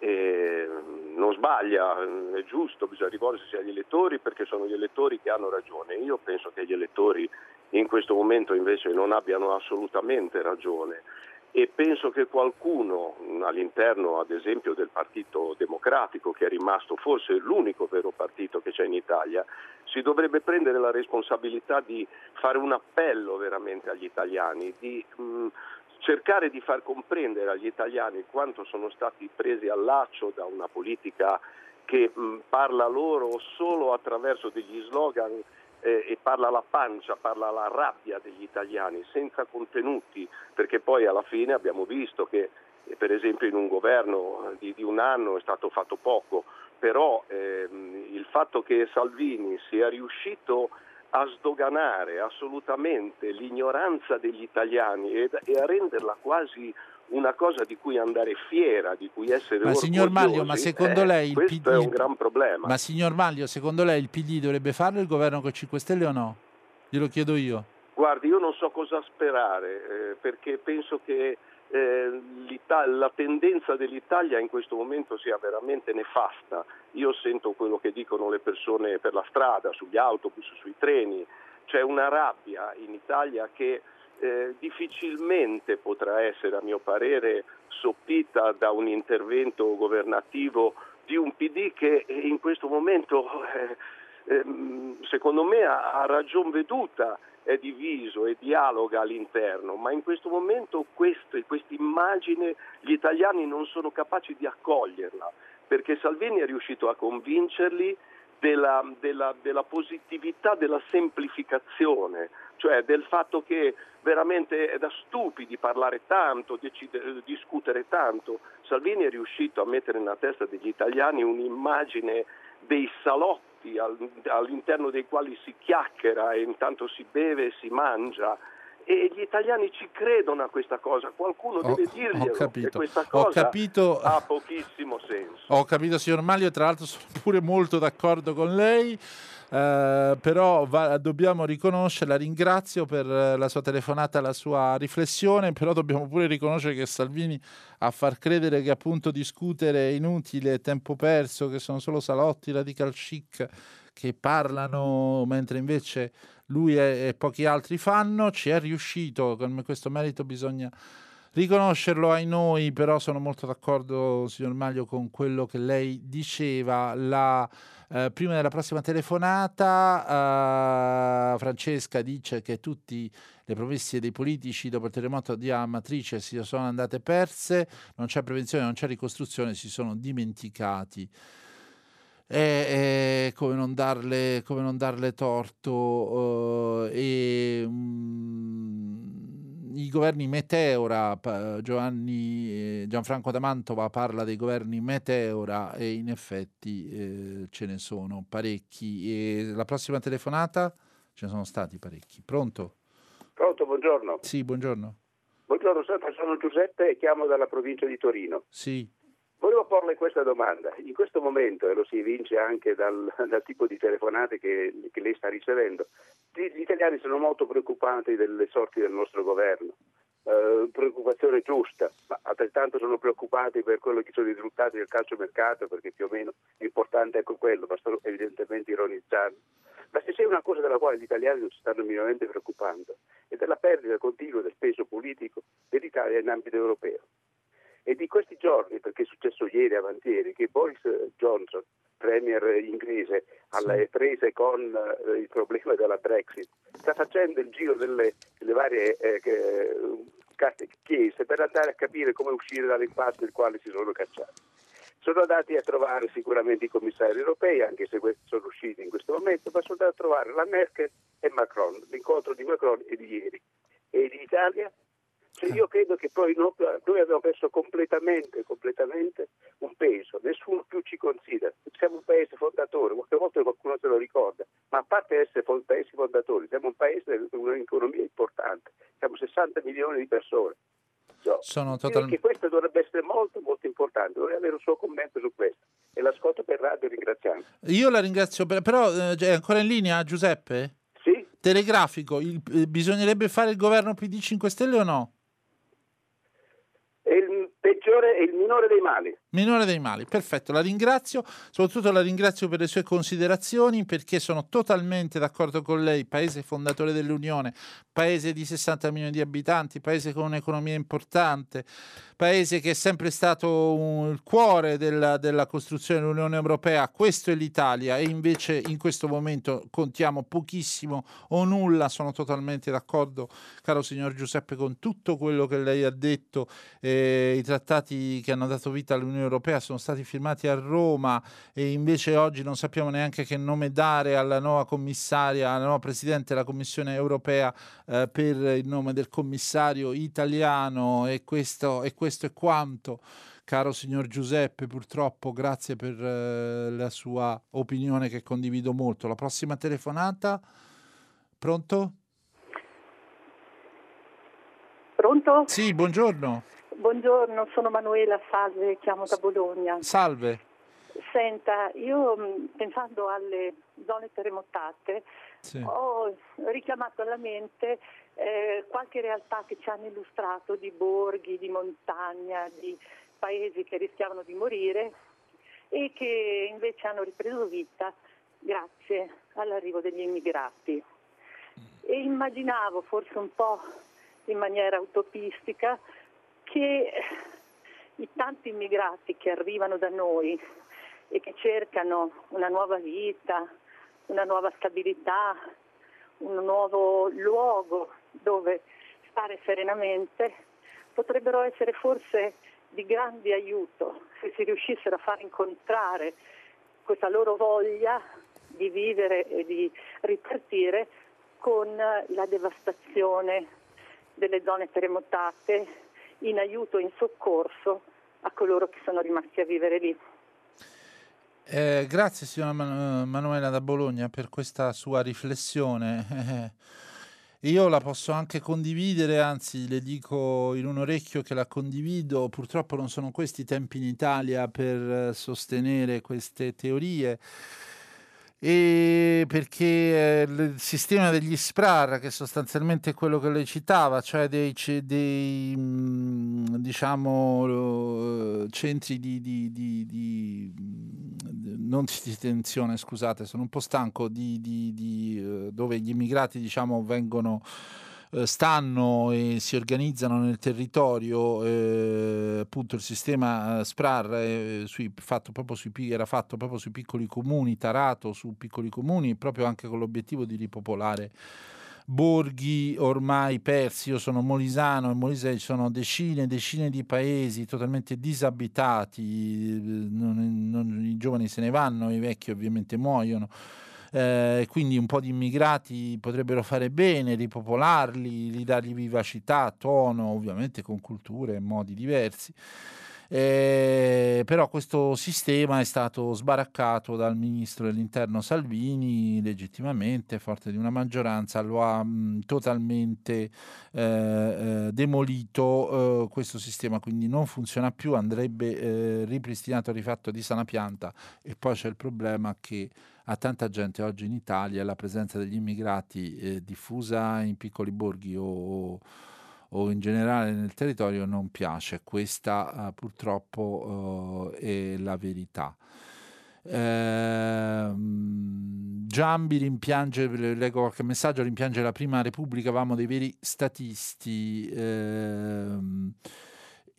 eh, non sbaglia, è giusto, bisogna rivolgersi agli elettori perché sono gli elettori che hanno ragione. Io penso che gli elettori in questo momento invece non abbiano assolutamente ragione e penso che qualcuno all'interno ad esempio del Partito Democratico, che è rimasto forse l'unico vero partito che c'è in Italia, si dovrebbe prendere la responsabilità di fare un appello veramente agli italiani, di mh, cercare di far comprendere agli italiani quanto sono stati presi al laccio da una politica che mh, parla loro solo attraverso degli slogan eh, e parla la pancia, parla la rabbia degli italiani, senza contenuti, perché poi alla fine abbiamo visto che eh, per esempio in un governo di, di, un anno è stato fatto poco, però ehm, il fatto che Salvini sia riuscito a sdoganare assolutamente l'ignoranza degli italiani e, e a renderla quasi una cosa di cui andare fiera, di cui essere ma signor Maglio, ma secondo eh, lei il PD... è un gran problema. Ma signor Maglio, secondo lei il PD dovrebbe farlo il governo con 5 Stelle o no? Glielo chiedo io. Guardi, io non so cosa sperare, eh, perché penso che eh, la tendenza dell'Italia in questo momento sia veramente nefasta. Io sento quello che dicono le persone per la strada, sugli autobus, sui treni. C'è una rabbia in Italia che eh, difficilmente potrà essere, a mio parere, soppita da un intervento governativo di un PD che in questo momento, eh, eh, secondo me, ha ragion veduta è diviso e dialoga all'interno, ma in questo momento questa immagine gli italiani non sono capaci di accoglierla, perché Salvini è riuscito a convincerli della, della, della positività della semplificazione, cioè del fatto che veramente è da stupidi parlare tanto, decidere, discutere tanto. Salvini è riuscito a mettere nella testa degli italiani un'immagine dei salotti all'interno dei quali si chiacchiera e intanto si beve e si mangia e gli italiani ci credono a questa cosa, qualcuno ho, deve dirglielo ho capito, che questa cosa ho capito, ha pochissimo senso. Ho capito signor Maglio, tra l'altro sono pure molto d'accordo con lei. Eh, però va, dobbiamo riconoscere, la ringrazio per la sua telefonata, la sua riflessione, però dobbiamo pure riconoscere che Salvini a far credere che appunto discutere è inutile, tempo perso, che sono solo salotti radical chic che parlano mentre invece lui e, e pochi altri fanno, ci è riuscito, con questo merito bisogna riconoscerlo ai noi, però sono molto d'accordo, signor Maglio, con quello che lei diceva. La, eh, prima della prossima telefonata, eh, Francesca dice che tutte le promesse dei politici dopo il terremoto di Amatrice si sono andate perse, non c'è prevenzione, non c'è ricostruzione, si sono dimenticati. E, e come, non darle, come non darle torto uh, e um, i governi Meteora, Giovanni, eh, Gianfranco da Mantova parla dei governi Meteora e in effetti eh, ce ne sono parecchi. E la prossima telefonata ce ne sono stati parecchi. Pronto? Pronto, buongiorno. Sì, buongiorno. Buongiorno, sono Giuseppe e chiamo dalla provincia di Torino. Sì. Volevo porle questa domanda. In questo momento, e lo si evince anche dal, dal tipo di telefonate che, che, lei sta ricevendo, gli italiani sono molto preoccupati delle sorti del nostro governo. Uh, preoccupazione giusta, ma altrettanto sono preoccupati per quello che sono i risultati del calciomercato, perché più o meno l'importante è ecco quello, ma sto evidentemente ironizzando. Ma se c'è una cosa della quale gli italiani non si stanno minimamente preoccupando, è della perdita continua del peso politico dell'Italia in ambito europeo. E di questi giorni, perché è successo ieri avantieri, che Boris Johnson, premier inglese, alle prese con eh, il problema della Brexit, sta facendo il giro delle, delle varie eh, chiese per andare a capire come uscire dall'impasse nel quale si sono cacciati. Sono andati a trovare sicuramente i commissari europei, anche se questi sono usciti in questo momento, ma sono andati a trovare la Merkel e Macron, l'incontro di Macron è di ieri. E in Italia cioè io credo che poi noi abbiamo perso completamente, completamente un peso, nessuno più ci considera. Siamo un paese fondatore, qualche volta qualcuno se lo ricorda, ma a parte essere paesi fondatori, siamo un paese con un'economia importante, siamo 60 milioni di persone. So, Sono totalmente... questo dovrebbe essere molto molto importante, vorrei avere un suo commento su questo e l'ascolto per radio ringraziando. Io la ringrazio, però eh, è ancora in linea Giuseppe? Sì. Telegrafico, il, eh, bisognerebbe fare il governo PD 5 Stelle o no? Peggiore e il minore dei mali. Minore dei mali, perfetto, la ringrazio, soprattutto la ringrazio per le sue considerazioni perché sono totalmente d'accordo con lei, paese fondatore dell'Unione, paese di 60 milioni di abitanti, paese con un'economia importante, paese che è sempre stato un, il cuore della, della costruzione dell'Unione Europea, questo è l'Italia. E invece in questo momento contiamo pochissimo o nulla, sono totalmente d'accordo, caro signor Giuseppe, con tutto quello che lei ha detto, eh, i trattati che hanno dato vita all'Unione dell'Unione Europea sono stati firmati a Roma e invece oggi non sappiamo neanche che nome dare alla nuova commissaria, alla nuova Presidente della Commissione Europea eh, per il nome del commissario italiano e questo, e questo è quanto. Caro signor Giuseppe, purtroppo grazie per eh, la sua opinione che condivido molto. La prossima telefonata, pronto? Pronto? Sì, buongiorno. Buongiorno, sono Manuela, salve, chiamo da Bologna. Salve. Senta, io mm, pensando alle zone terremotate sì. ho richiamato alla mente eh, qualche realtà che ci hanno illustrato di borghi, di montagna, di paesi che rischiavano di morire e che invece hanno ripreso vita grazie all'arrivo degli immigrati. E immaginavo forse un po' in maniera utopistica che i tanti immigrati che arrivano da noi e che cercano una nuova vita, una nuova stabilità, un nuovo luogo dove stare serenamente, potrebbero essere forse di grande aiuto se si riuscissero a far incontrare questa loro voglia di vivere e di ripartire con la devastazione delle zone terremotate in aiuto in soccorso a coloro che sono rimasti a vivere lì. Eh, grazie signora Man- Manuela da Bologna per questa sua riflessione. io la posso anche condividere, anzi le dico in un orecchio che la condivido, purtroppo non sono questi i tempi in Italia per sostenere queste teorie e perché eh, il sistema degli SPRAR, che sostanzialmente è quello che lei citava, cioè dei, dei mm, diciamo, centri di, di, di, di, non di detenzione, scusate, sono un po' stanco, eh, dove gli immigrati diciamo, vengono eh, stanno e si organizzano nel territorio, eh, appunto il sistema eh, SPRAR eh, sui, fatto sui, era fatto proprio sui piccoli comuni, tarato su piccoli comuni, proprio anche con l'obiettivo di ripopolare borghi ormai persi. Io sono molisano e Molise ci sono decine e decine di paesi totalmente disabitati, non, non, i giovani se ne vanno, i vecchi ovviamente muoiono eh, quindi un po' di immigrati potrebbero fare bene, ripopolarli, ridargli vivacità, tono, ovviamente con culture e modi diversi. Eh, però questo sistema è stato sbaraccato dal ministro dell'interno Salvini legittimamente, forte di una maggioranza, lo ha mh, totalmente eh, eh, demolito eh, questo sistema, quindi non funziona più, andrebbe eh, ripristinato, rifatto di sana pianta e poi c'è il problema che a tanta gente oggi in Italia la presenza degli immigrati eh, diffusa in piccoli borghi o, o, in generale nel territorio non piace. Questa eh, purtroppo eh, è la verità. Eh, Giambi rimpiange, leggo qualche messaggio, rimpiange la prima Repubblica, avevamo dei veri statisti. Eh,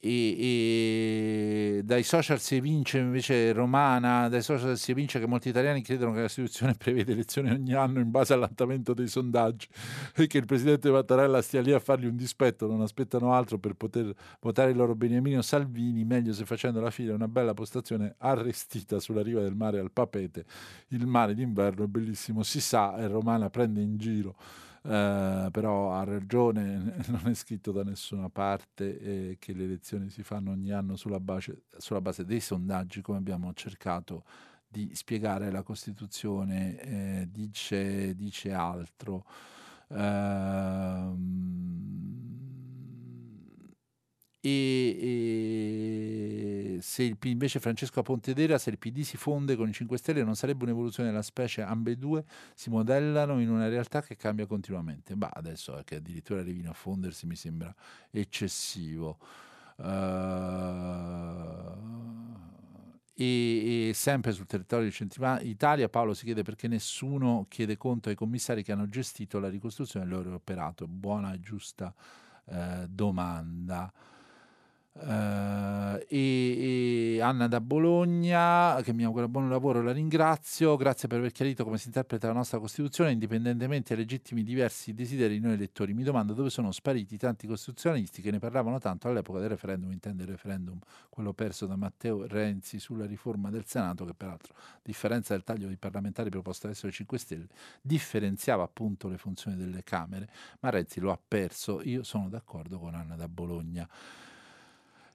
e, e, dai social si evince invece romana, dai social si evince che molti italiani credono che la Costituzione prevede elezioni ogni anno in base all'andamento dei sondaggi e che il presidente Mattarella stia lì a fargli un dispetto, non aspettano altro per poter votare il loro Beniamino Salvini, meglio se facendo la fila una bella postazione arrestita sulla riva del mare al Papete, il mare d'inverno è bellissimo, si sa, e Romana prende in giro eh, però ha ragione, non è scritto da nessuna parte eh, che le elezioni si fanno ogni anno sulla base, sulla base dei sondaggi, come abbiamo cercato di spiegare la Costituzione, eh, dice, dice, altro. Uh, e, e se il, invece Francesco Pontedera, se il PD si fonde con i 5 Stelle non sarebbe un'evoluzione della specie, ambedue si modellano in una realtà che cambia continuamente. Ma adesso che addirittura arrivino a fondersi mi sembra eccessivo. Uh, e, e, sempre sul territorio di Centro Italia Paolo si chiede perché nessuno chiede conto ai commissari che hanno gestito la ricostruzione del loro operato. Buona e giusta eh, domanda. Uh, e, e, Anna da Bologna che mi augura buon lavoro, la ringrazio. Grazie per aver chiarito come si interpreta la nostra Costituzione indipendentemente dai legittimi diversi desideri di noi elettori. Mi domando dove sono spariti tanti costituzionalisti che ne parlavano tanto all'epoca del referendum intende il referendum quello perso da Matteo Renzi sulla riforma del Senato che peraltro a differenza del taglio di parlamentari proposto adesso dai 5 Stelle differenziava appunto le funzioni delle Camere ma Renzi lo ha perso. Io sono d'accordo con Anna da Bologna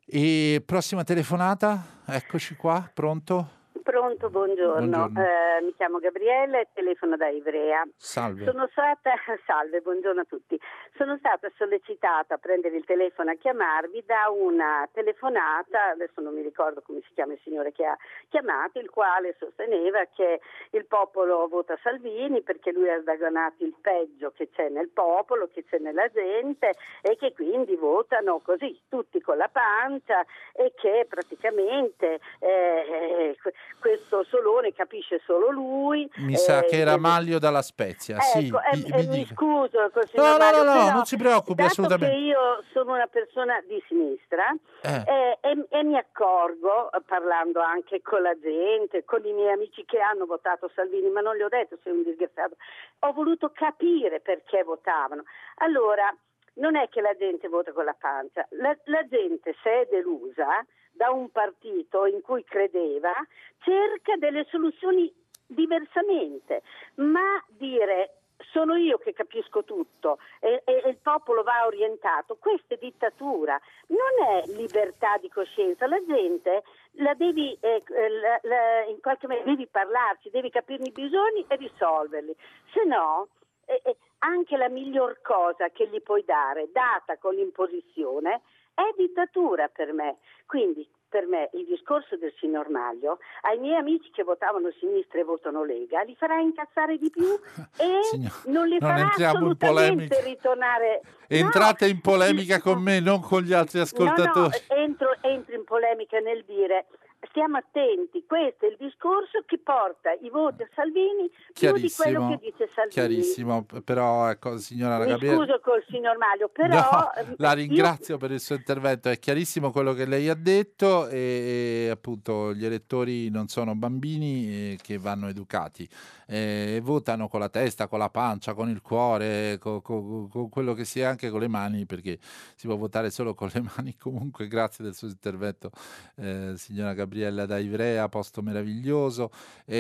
e prossima telefonata, eccoci qua, pronto? Pronto, buongiorno. buongiorno. Eh, mi chiamo Gabriele, telefono da Ivrea. Salve. Sono stata, salve, buongiorno a tutti. Sono stata sollecitata a prendere il telefono a chiamarvi da una telefonata, adesso non mi ricordo come si chiama il signore che ha chiamato, il quale sosteneva che il popolo vota Salvini perché lui ha sdaganato il peggio che c'è nel popolo, che c'è nella gente e che quindi votano così, tutti con la pancia e che praticamente eh, questo Solone capisce solo lui. Mi eh, sa che era Maglio dalla Spezia, ecco, sì. Eh, mi, mi scuso, no, no, no, no, non si preoccupi assolutamente. io sono una persona di sinistra eh. eh. e, e, mi accorgo, parlando anche con la gente, con i miei amici che hanno votato Salvini, ma non gli ho detto sei un disgraziato, ho voluto capire perché votavano. Allora, non è che la gente vota con la pancia, la, la gente se è delusa da un partito in cui credeva, cerca delle soluzioni diversamente, ma dire sono io che capisco tutto e, e, e, il popolo va orientato. Questa è dittatura, non è libertà di coscienza. La gente la devi, eh, la, la, in qualche modo devi parlarci, devi capirne i bisogni e risolverli. Se no, eh, eh, anche la miglior cosa che gli puoi dare, data con l'imposizione, è dittatura per me. Quindi per me il discorso del signor Maglio ai miei amici che votavano sinistra e votano Lega li farà incazzare di più e Signor, non li non farà assolutamente ritornare. Entrate no, in polemica con me non con gli altri ascoltatori no, no, entro, entro in polemica nel dire stiamo attenti, questo è il discorso che porta i voti a Salvini più di quello che dice Salvini. Chiarissimo, però ecco, signora Mi Gabriele... scuso col signor Maglio, però... No, la ringrazio io... per il suo intervento, è chiarissimo quello che lei ha detto e, e appunto gli elettori non sono bambini eh, che vanno educati eh, votano con la testa, con la pancia, con il cuore, con, con, con, quello che si è anche con le mani, perché si può votare solo con le mani. Comunque, grazie del suo intervento, eh, signora Gabriella da Ivrea, posto meraviglioso. E,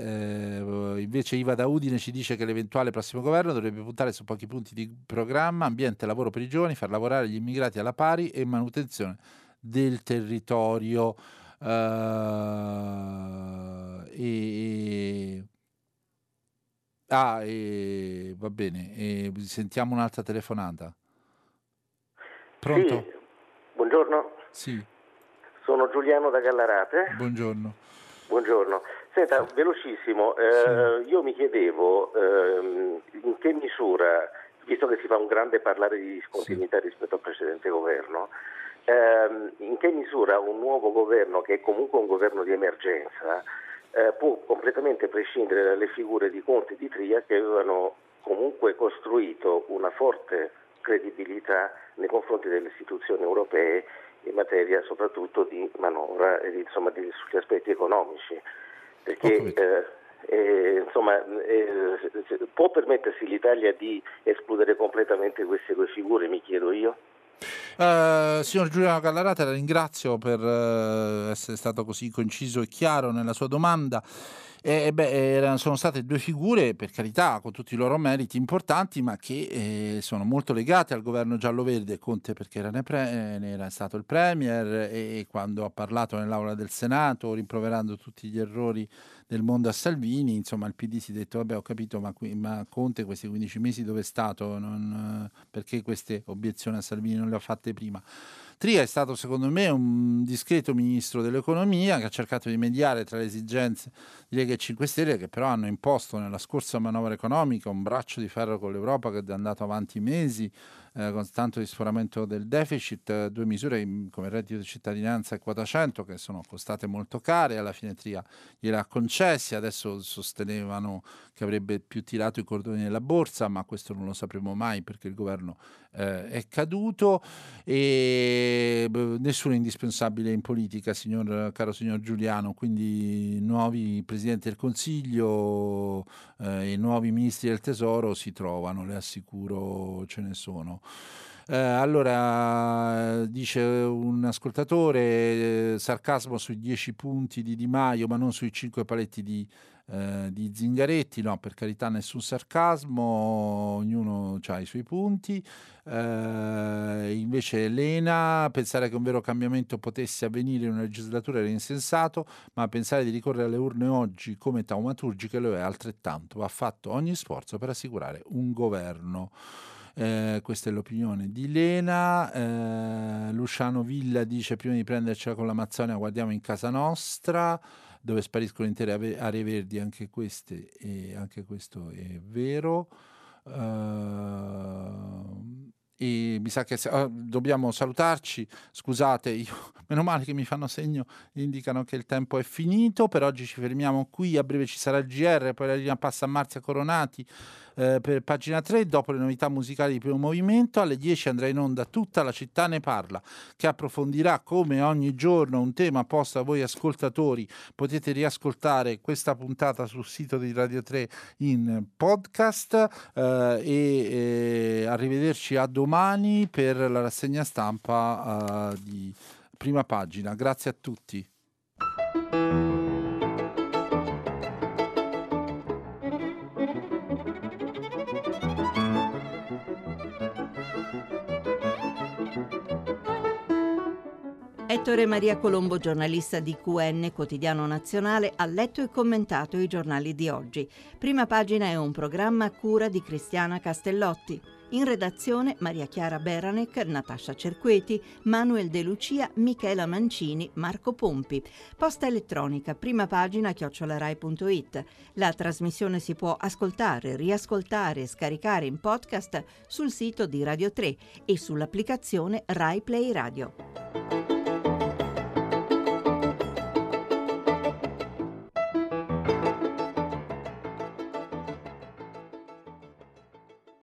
eh, invece Iva da Udine ci dice che l'eventuale prossimo governo dovrebbe puntare su pochi punti di programma, ambiente lavoro per i giovani, far lavorare gli immigrati alla pari e manutenzione del territorio. Uh, e, ah, e, va bene, e sentiamo un'altra telefonata. Pronto? Sì. Buongiorno. Sì. Sono Giuliano da Gallarate. Buongiorno. Buongiorno. Senta, velocissimo, eh, sì. io mi chiedevo eh, in che misura, visto che si fa un grande parlare di discontinuità sì. rispetto al precedente governo, ehm, in che misura un nuovo governo, che è comunque un governo di emergenza, eh, può completamente prescindere dalle figure di Conte e di Tria che avevano comunque costruito una forte credibilità nei confronti delle istituzioni europee in materia soprattutto di manovra e di, insomma, di, sugli aspetti economici. Perché eh, eh, insomma, eh, può permettersi l'Italia di escludere completamente queste due figure, mi chiedo io? Uh, signor Giuliano Callarata, la ringrazio per uh, essere stato così conciso e chiaro nella sua domanda. Eh, beh, sono state due figure, per carità, con tutti i loro meriti importanti, ma che eh, sono molto legate al governo giallo-verde. Conte perché era, pre- era stato il Premier e, e quando ha parlato nell'Aula del Senato, rimproverando tutti gli errori del mondo a Salvini, insomma il PD si è detto vabbè ho capito ma, qui, ma Conte questi 15 mesi dove è stato, non, perché queste obiezioni a Salvini non le ha fatte prima? Tria è stato secondo me un discreto ministro dell'economia che ha cercato di mediare tra le esigenze di Lega e 5 Stelle che però hanno imposto nella scorsa manovra economica un braccio di ferro con l'Europa che è andato avanti mesi eh, con tanto di sforamento del deficit, due misure come reddito di cittadinanza e quota 100 che sono costate molto care, alla fine Tria gliela ha concessi, adesso sostenevano che avrebbe più tirato i cordoni nella borsa, ma questo non lo sapremo mai perché il governo eh, è caduto e nessuno è indispensabile in politica, signor, caro signor Giuliano, quindi nuovi presidenti del Consiglio eh, e nuovi ministri del Tesoro si trovano, le assicuro ce ne sono. Eh, allora, dice un ascoltatore, eh, sarcasmo sui 10 punti di Di Maio, ma non sui 5 paletti di, eh, di Zingaretti, no, per carità nessun sarcasmo, ognuno ha i suoi punti. Eh, invece Elena, pensare che un vero cambiamento potesse avvenire in una legislatura era insensato, ma pensare di ricorrere alle urne oggi come taumaturgiche lo è altrettanto. Va fatto ogni sforzo per assicurare un governo. Eh, questa è l'opinione di Lena. Eh, Luciano Villa dice: Prima di prendercela con l'Amazzonia, guardiamo in casa nostra, dove spariscono intere aree verdi. Anche, queste, e anche questo è vero. Uh, e mi sa che se, oh, dobbiamo salutarci. Scusate, io, meno male che mi fanno segno, indicano che il tempo è finito. Per oggi ci fermiamo qui. A breve ci sarà il GR, poi la linea passa a Marzia Coronati eh, per pagina 3, dopo le novità musicali di primo movimento, alle 10 andrà in onda tutta la città ne parla, che approfondirà come ogni giorno un tema posto a voi ascoltatori. Potete riascoltare questa puntata sul sito di Radio 3 in podcast eh, e eh, arrivederci a domani per la rassegna stampa eh, di prima pagina. Grazie a tutti. Ettore Maria Colombo, giornalista di QN Quotidiano Nazionale, ha letto e commentato i giornali di oggi. Prima pagina è un programma a cura di Cristiana Castellotti. In redazione Maria Chiara Beranec, Natascia Cerqueti, Manuel De Lucia, Michela Mancini, Marco Pompi. Posta elettronica, prima pagina chiocciolarai.it. La trasmissione si può ascoltare, riascoltare e scaricare in podcast sul sito di Radio 3 e sull'applicazione Rai Play Radio.